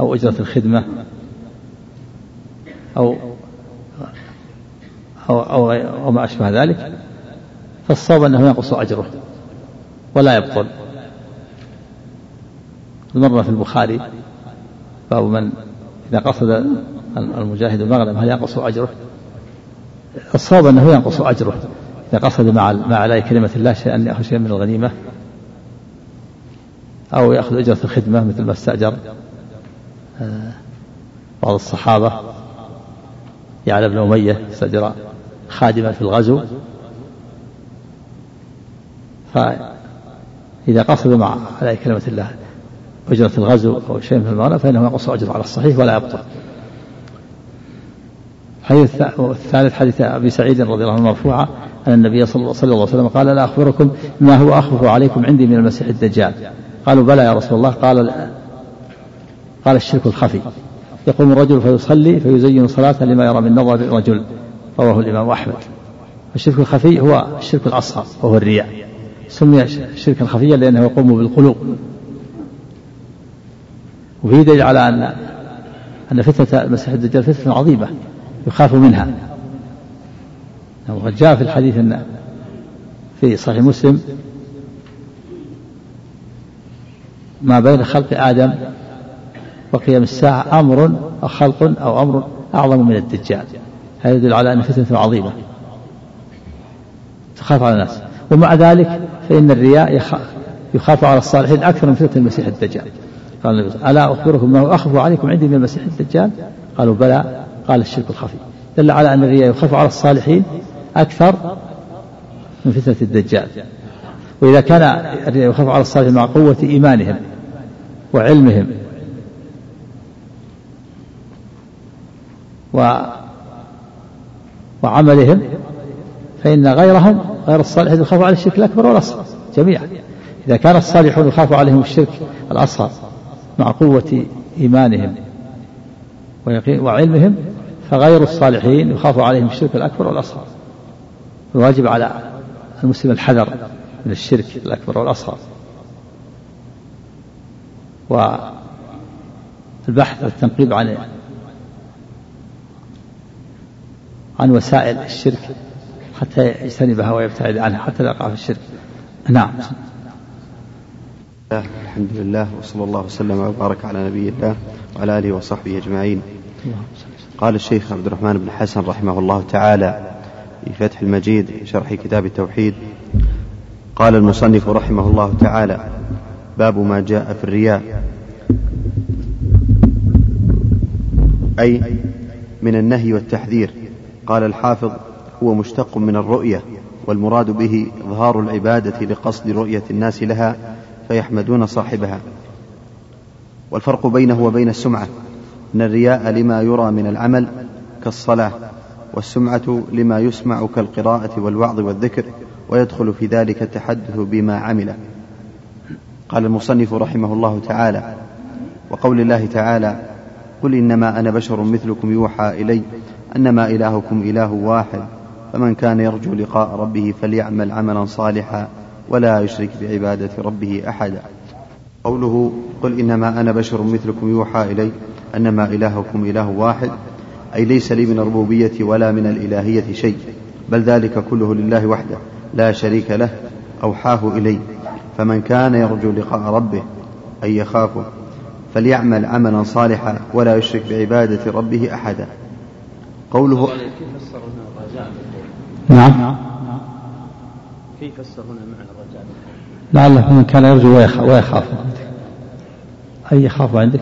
A: أو أجرة الخدمة أو أو أو, أو ما أشبه ذلك فالصواب أنه ينقص أجره ولا يبطل مرة في البخاري باب من إذا قصد المجاهد المغنم هل ينقص أجره الصواب أنه ينقص أجره إذا قصد مع مع علي كلمة الله شيئا يأخذ شيئا من الغنيمة أو يأخذ أجرة الخدمة مثل ما استأجر آه، بعض الصحابة يعلى بن أمية استأجر خادما في الغزو فإذا قصد مع علي كلمة الله أجرة الغزو أو شيء من المغنم فإنه ينقص أجره على الصحيح ولا يبطل حديث الثالث حديث أبي سعيد رضي الله عنه مرفوعة أن النبي صلى الله عليه وسلم قال لا أخبركم ما هو اخف عليكم عندي من المسيح الدجال قالوا بلى يا رسول الله قال قال الشرك الخفي يقوم الرجل فيصلي فيزين صلاته لما يرى من نظر الرجل رواه الإمام أحمد الشرك الخفي هو الشرك الأصغر وهو الرياء سمي الشرك الخفيا لأنه يقوم بالقلوب وفي دليل على أن أن فتنة المسيح الدجال فتنة عظيمة يخاف منها وقد جاء في الحديث أن في صحيح مسلم ما بين خلق آدم وقيام الساعة أمر أو خلق أو أمر أعظم من الدجال هذا يدل على أن فتنة عظيمة تخاف على الناس ومع ذلك فإن الرياء يخاف على الصالحين أكثر من فتنة المسيح الدجال قال النبي ألا أخبركم ما هو أخف عليكم عندي من المسيح الدجال قالوا بلى قال الشرك الخفي دل على أن الرياء يخاف على الصالحين أكثر من فتنة الدجال وإذا كان الرياء يخاف على الصالحين مع قوة إيمانهم وعلمهم و وعملهم فإن غيرهم غير الصالحين يخاف على الشرك الأكبر والأصغر جميعا إذا كان الصالحون يخاف عليهم الشرك الأصغر مع قوة إيمانهم وعلمهم فغير الصالحين يخاف عليهم الشرك الأكبر والأصغر الواجب على المسلم الحذر من الشرك الأكبر والأصغر والبحث والتنقيب عن عن وسائل الشرك حتى يجتنبها ويبتعد عنها حتى لا يقع في الشرك نعم
C: الحمد لله وصلى الله وسلم وبارك على نبي الله وعلى اله وصحبه اجمعين قال الشيخ عبد الرحمن بن حسن رحمه الله تعالى في فتح المجيد شرح كتاب التوحيد قال المصنف رحمه الله تعالى باب ما جاء في الرياء أي من النهي والتحذير قال الحافظ هو مشتق من الرؤية والمراد به إظهار العبادة لقصد رؤية الناس لها فيحمدون صاحبها والفرق بينه وبين السمعة ان الرياء لما يرى من العمل كالصلاة والسمعة لما يسمع كالقراءة والوعظ والذكر ويدخل في ذلك التحدث بما عمله قال المصنف رحمه الله تعالى وقول الله تعالى قل إنما أنا بشر مثلكم يوحى إلي أنما إلهكم إله واحد فمن كان يرجو لقاء ربه فليعمل عملا صالحا ولا يشرك بعبادة ربه أحدا قوله قل إنما أنا بشر مثلكم يوحى إلي أنما إلهكم إله واحد أي ليس لي من الربوبية ولا من الإلهية شيء بل ذلك كله لله وحده لا شريك له أوحاه إلي فمن كان يرجو لقاء ربه أي يخافه فليعمل عملا صالحا ولا يشرك بعبادة ربه أحدا قوله
A: كيف نعم. نعم نعم كيف فسر هنا معنى الرجاء لعله من كان يرجو ويخاف ويخاف أي يخاف عندك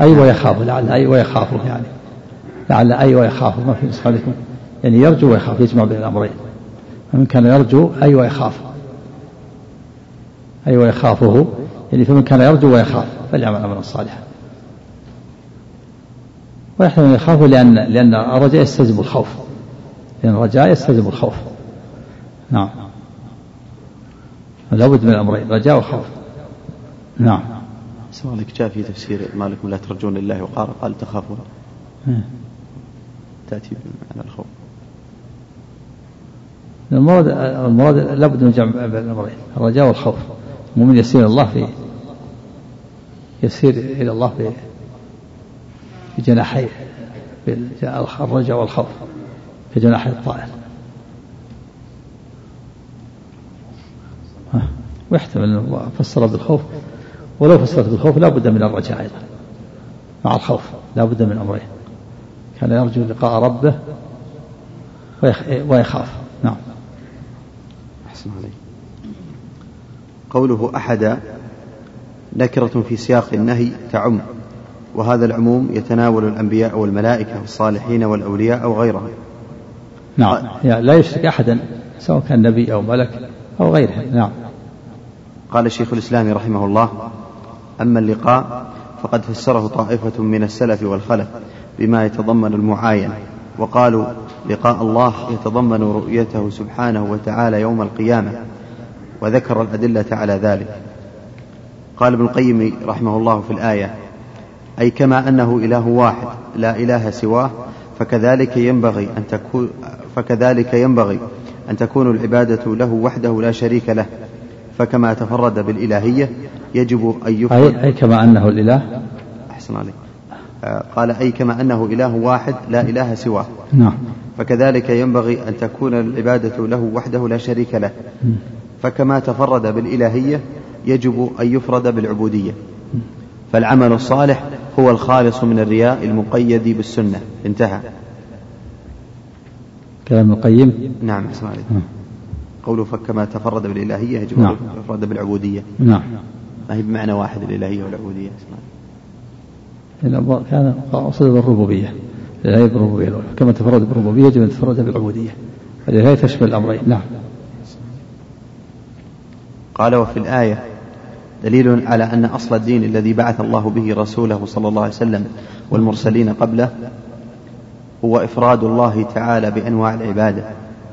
A: أي ويخاف لعل أي أيوة ويخاف يعني لعل أي أيوة ويخاف ما في نسخة يعني يرجو ويخاف يجمع بين الأمرين فمن كان يرجو أي ويخاف أي ويخافه يعني فمن كان يرجو ويخاف فليعمل عملا صالحا ويحتمل أن يخاف لأن لأن الرجاء يستجب الخوف لأن الرجاء يستجب الخوف نعم لابد من الأمرين رجاء وخوف نعم
C: سؤالك جاء في تفسير مالك لا ترجون لله وقال قال تخافون تأتي على الخوف
A: المراد المراد لابد من جمع بين الامرين الرجاء والخوف المؤمن يسير الله في يسير الى الله في في جناحيه الرجاء والخوف في جناح الطائر ويحتمل فسر بالخوف ولو فسرت بالخوف لا بد من الرجاء أيضا مع الخوف لا بد من أمرين كان يرجو لقاء ربه ويخاف نعم أحسن
C: عليك قوله أحد نكرة في سياق النهي تعم وهذا العموم يتناول الأنبياء والملائكة والصالحين والأولياء أو غيرهم
A: نعم يعني لا يشرك أحدا سواء كان نبي أو ملك أو غيره نعم
C: قال شيخ الإسلام رحمه الله أما اللقاء فقد فسره طائفة من السلف والخلف بما يتضمن المعاين وقالوا لقاء الله يتضمن رؤيته سبحانه وتعالى يوم القيامة وذكر الأدلة على ذلك قال ابن القيم رحمه الله في الآية أي كما أنه إله واحد لا إله سواه فكذلك ينبغي أن تكون فكذلك ينبغي أن تكون العبادة له وحده لا شريك له فكما تفرد بالإلهية يجب أن
A: يفرد أي, أي كما أنه الإله أحسن
C: عليك آه، قال أي كما أنه إله واحد لا إله سواه نعم فكذلك ينبغي أن تكون العبادة له وحده لا شريك له فكما تفرد بالإلهية يجب أن يفرد بالعبودية فالعمل الصالح هو الخالص من الرياء المقيد بالسنة انتهى
A: كلام القيم
C: نعم اسمع عليك نعم. قوله فكما تفرد بالإلهية يجب أن نعم. يفرد بالعبودية
A: نعم
C: ما هي بمعنى واحد الإلهية والعبودية أصلا
A: كان قصد بالربوبية الإلهية بالربوبية الأولى كما تفرد بالربوبية يجب أن بالعبودية الإلهية تشمل الأمرين نعم
C: قال وفي الآية دليل على أن أصل الدين الذي بعث الله به رسوله صلى الله عليه وسلم والمرسلين قبله هو إفراد الله تعالى بأنواع العبادة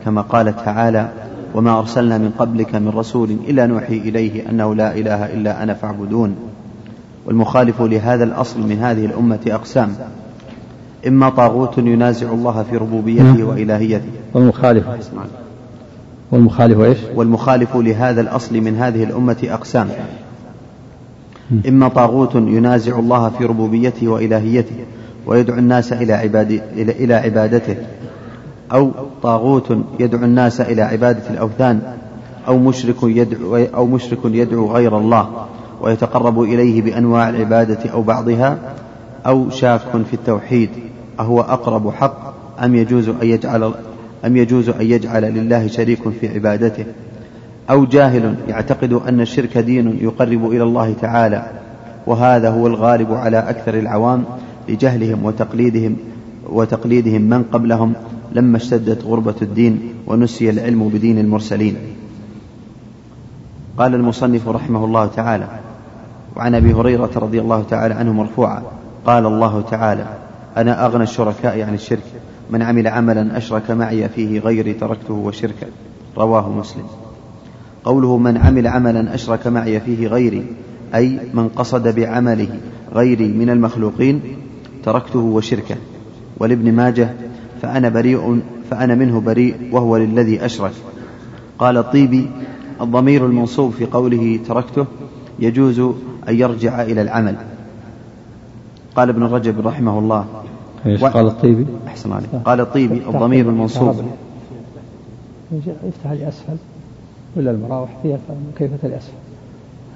C: كما قال تعالى وما أرسلنا من قبلك من رسول إلا نوحي إليه أنه لا إله إلا أنا فاعبدون والمخالف لهذا الأصل من هذه الأمة أقسام إما طاغوت ينازع الله في ربوبيته نعم. وإلهيته
A: والمخالف والمخالف إيش
C: والمخالف لهذا الأصل من هذه الأمة أقسام إما طاغوت ينازع الله في ربوبيته وإلهيته ويدعو الناس إلى, عباد إلى عبادته أو طاغوت يدعو الناس إلى عبادة الأوثان أو مشرك يدعو, أو مشرك يدعو غير الله ويتقرب إليه بأنواع العبادة أو بعضها أو شاك في التوحيد أهو أقرب حق أم يجوز أن يجعل أم يجوز أن يجعل لله شريك في عبادته أو جاهل يعتقد أن الشرك دين يقرب إلى الله تعالى وهذا هو الغالب على أكثر العوام لجهلهم وتقليدهم وتقليدهم من قبلهم لما اشتدت غربة الدين ونسي العلم بدين المرسلين قال المصنف رحمه الله تعالى وعن ابي هريره رضي الله تعالى عنه مرفوعا قال الله تعالى انا اغنى الشركاء عن الشرك من عمل عملا اشرك معي فيه غيري تركته وشركه رواه مسلم قوله من عمل عملا اشرك معي فيه غيري اي من قصد بعمله غيري من المخلوقين تركته وشركه ولابن ماجه فأنا بريء فأنا منه بريء وهو للذي أشرك قال الطيبي الضمير المنصوب في قوله تركته يجوز أن يرجع إلى العمل قال ابن رجب رحمه الله
A: و... قال الطيبي
C: أحسن عليك قال الطيبي الضمير المنصوب
A: يفتح لأسفل ولا المراوح فيها كيف الأسفل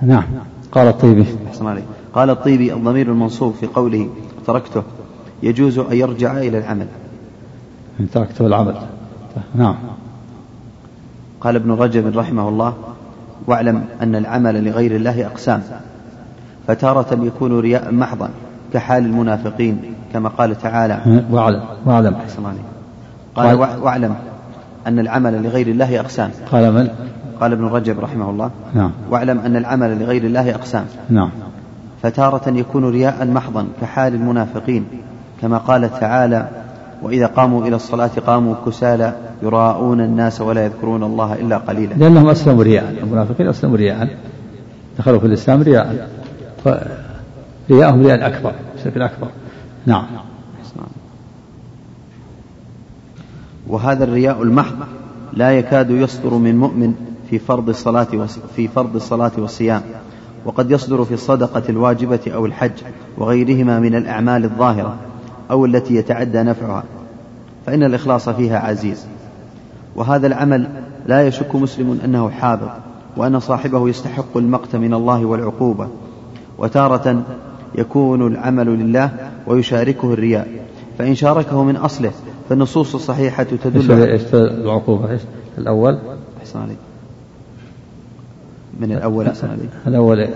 A: نعم قال الطيبي أحسن
C: عليك قال الطيبي الضمير المنصوب في قوله تركته يجوز أن يرجع إلى العمل
A: إن تركت العمل نعم
C: قال ابن رجب رحمه الله واعلم أن العمل لغير الله أقسام فتارة يكون رياء محضا كحال المنافقين كما قال تعالى
A: واعلم واعلم
C: قال واعلم أن العمل لغير الله أقسام
A: قال من؟
C: قال ابن رجب رحمه الله نعم واعلم أن العمل لغير الله أقسام
A: نعم
C: فتارة يكون رياء محضا كحال المنافقين كما قال تعالى وإذا قاموا إلى الصلاة قاموا كسالى يراءون الناس ولا يذكرون الله إلا قليلا
A: لأنهم أسلموا رياء المنافقين أسلموا رياء دخلوا في الإسلام رياء رياءهم رياء أكبر بشكل أكبر نعم
C: وهذا الرياء المحض لا يكاد يصدر من مؤمن في فرض الصلاة في فرض الصلاة والصيام وقد يصدر في الصدقة الواجبة أو الحج وغيرهما من الأعمال الظاهرة أو التي يتعدى نفعها فإن الإخلاص فيها عزيز وهذا العمل لا يشك مسلم أنه حابط وأن صاحبه يستحق المقت من الله والعقوبة وتارة يكون العمل لله ويشاركه الرياء فإن شاركه من أصله فالنصوص الصحيحة تدل
A: على العقوبة إيش الأول أحسن عليك
C: من الأول أحسن عليك
A: الأول إيه؟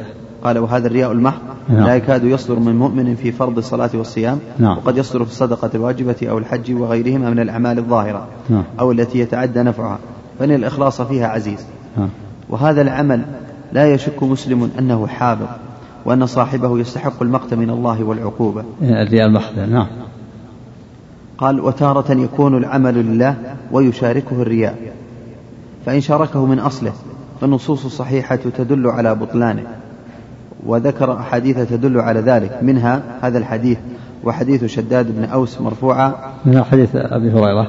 C: قال وهذا الرياء المحض نعم. لا يكاد يصدر من مؤمن في فرض الصلاة والصيام نعم. وقد يصدر في الصدقة الواجبة أو الحج وغيرهما من الأعمال الظاهرة نعم. أو التي يتعدى نفعها فإن الإخلاص فيها عزيز نعم. وهذا العمل لا يشك مسلم أنه حافظ وأن صاحبه يستحق المقت من الله والعقوبة
A: الرياء المحض نعم
C: قال وتارة يكون العمل لله ويشاركه الرياء فإن شاركه من أصله فالنصوص الصحيحة تدل على بطلانه وذكر أحاديث تدل على ذلك منها هذا الحديث وحديث شداد بن أوس مرفوعة من
A: حديث أبي هريرة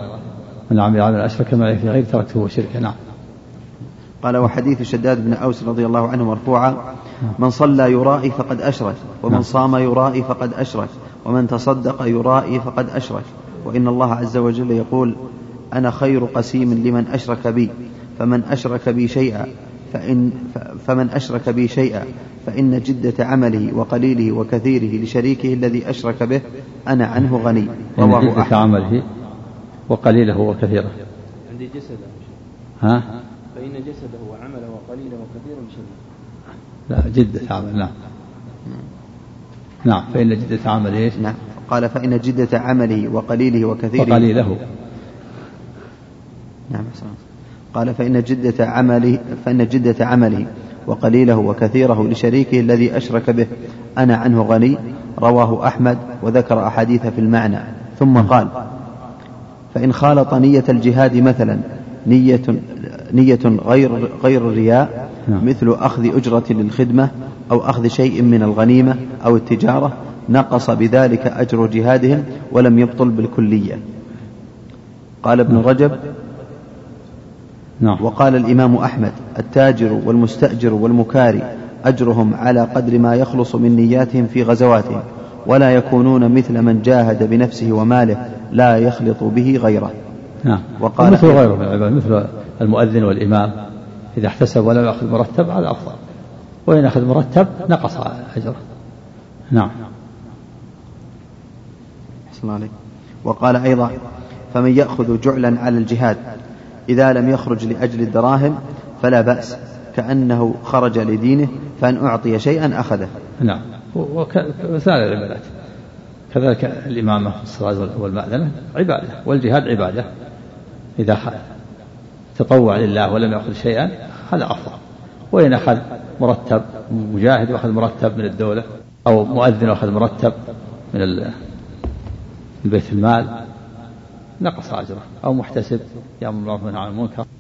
A: من عمل عمل أشرك كما في غير تركته وشركه نعم
C: قال وحديث شداد بن أوس رضي الله عنه مرفوعة من صلى يرائي فقد أشرك ومن نعم. صام يرائي فقد أشرك ومن تصدق يرائي فقد أشرك وإن الله عز وجل يقول أنا خير قسيم لمن أشرك بي فمن أشرك بي شيئا فإن فمن أشرك بي شيئا فإن جدة عمله وقليله وكثيره لشريكه الذي أشرك به أنا عنه غني
A: رواه جدة أحمد. عمله وقليله وكثيره عندي جسده ها؟ فإن جسده وعمله وقليله وكثيره لشريكه لا جدة عمل نعم نعم فإن جدة عمله إيش؟
C: نعم قال فإن جدة عمله وقليله وكثيره وقليله نعم أحسنت قال فإن جدة عمله فإن جدة عمله وقليله وكثيره لشريكه الذي أشرك به أنا عنه غني رواه أحمد وذكر أحاديث في المعنى ثم قال فإن خالط نية الجهاد مثلا نية نية غير غير الرياء نعم. مثل أخذ أجرة للخدمة أو أخذ شيء من الغنيمة أو التجارة نقص بذلك أجر جهادهم ولم يبطل بالكلية قال ابن نعم. رجب نعم. وقال الإمام أحمد التاجر والمستأجر والمكاري أجرهم على قدر ما يخلص من نياتهم في غزواتهم ولا يكونون مثل من جاهد بنفسه وماله لا يخلط به غيره
A: نعم وقال مثل غيره من العباد مثل المؤذن والإمام إذا احتسب ولم يأخذ مرتب هذا أفضل وإن أخذ مرتب نقص أجره
C: نعم أحسن عليك وقال أيضا فمن يأخذ جعلا على الجهاد إذا لم يخرج لأجل الدراهم فلا بأس كأنه خرج لدينه فإن أعطي شيئا أخذه
A: نعم وكمثال العبادات كذلك الإمامة والصلاة والمأذنة عبادة والجهاد عبادة إذا تطوع لله ولم يأخذ شيئا هذا أفضل وإن أخذ مرتب مجاهد وأخذ مرتب من الدولة أو مؤذن وأخذ مرتب من بيت المال نقص أجره أو محتسب يأمر بالمعروف عن المنكر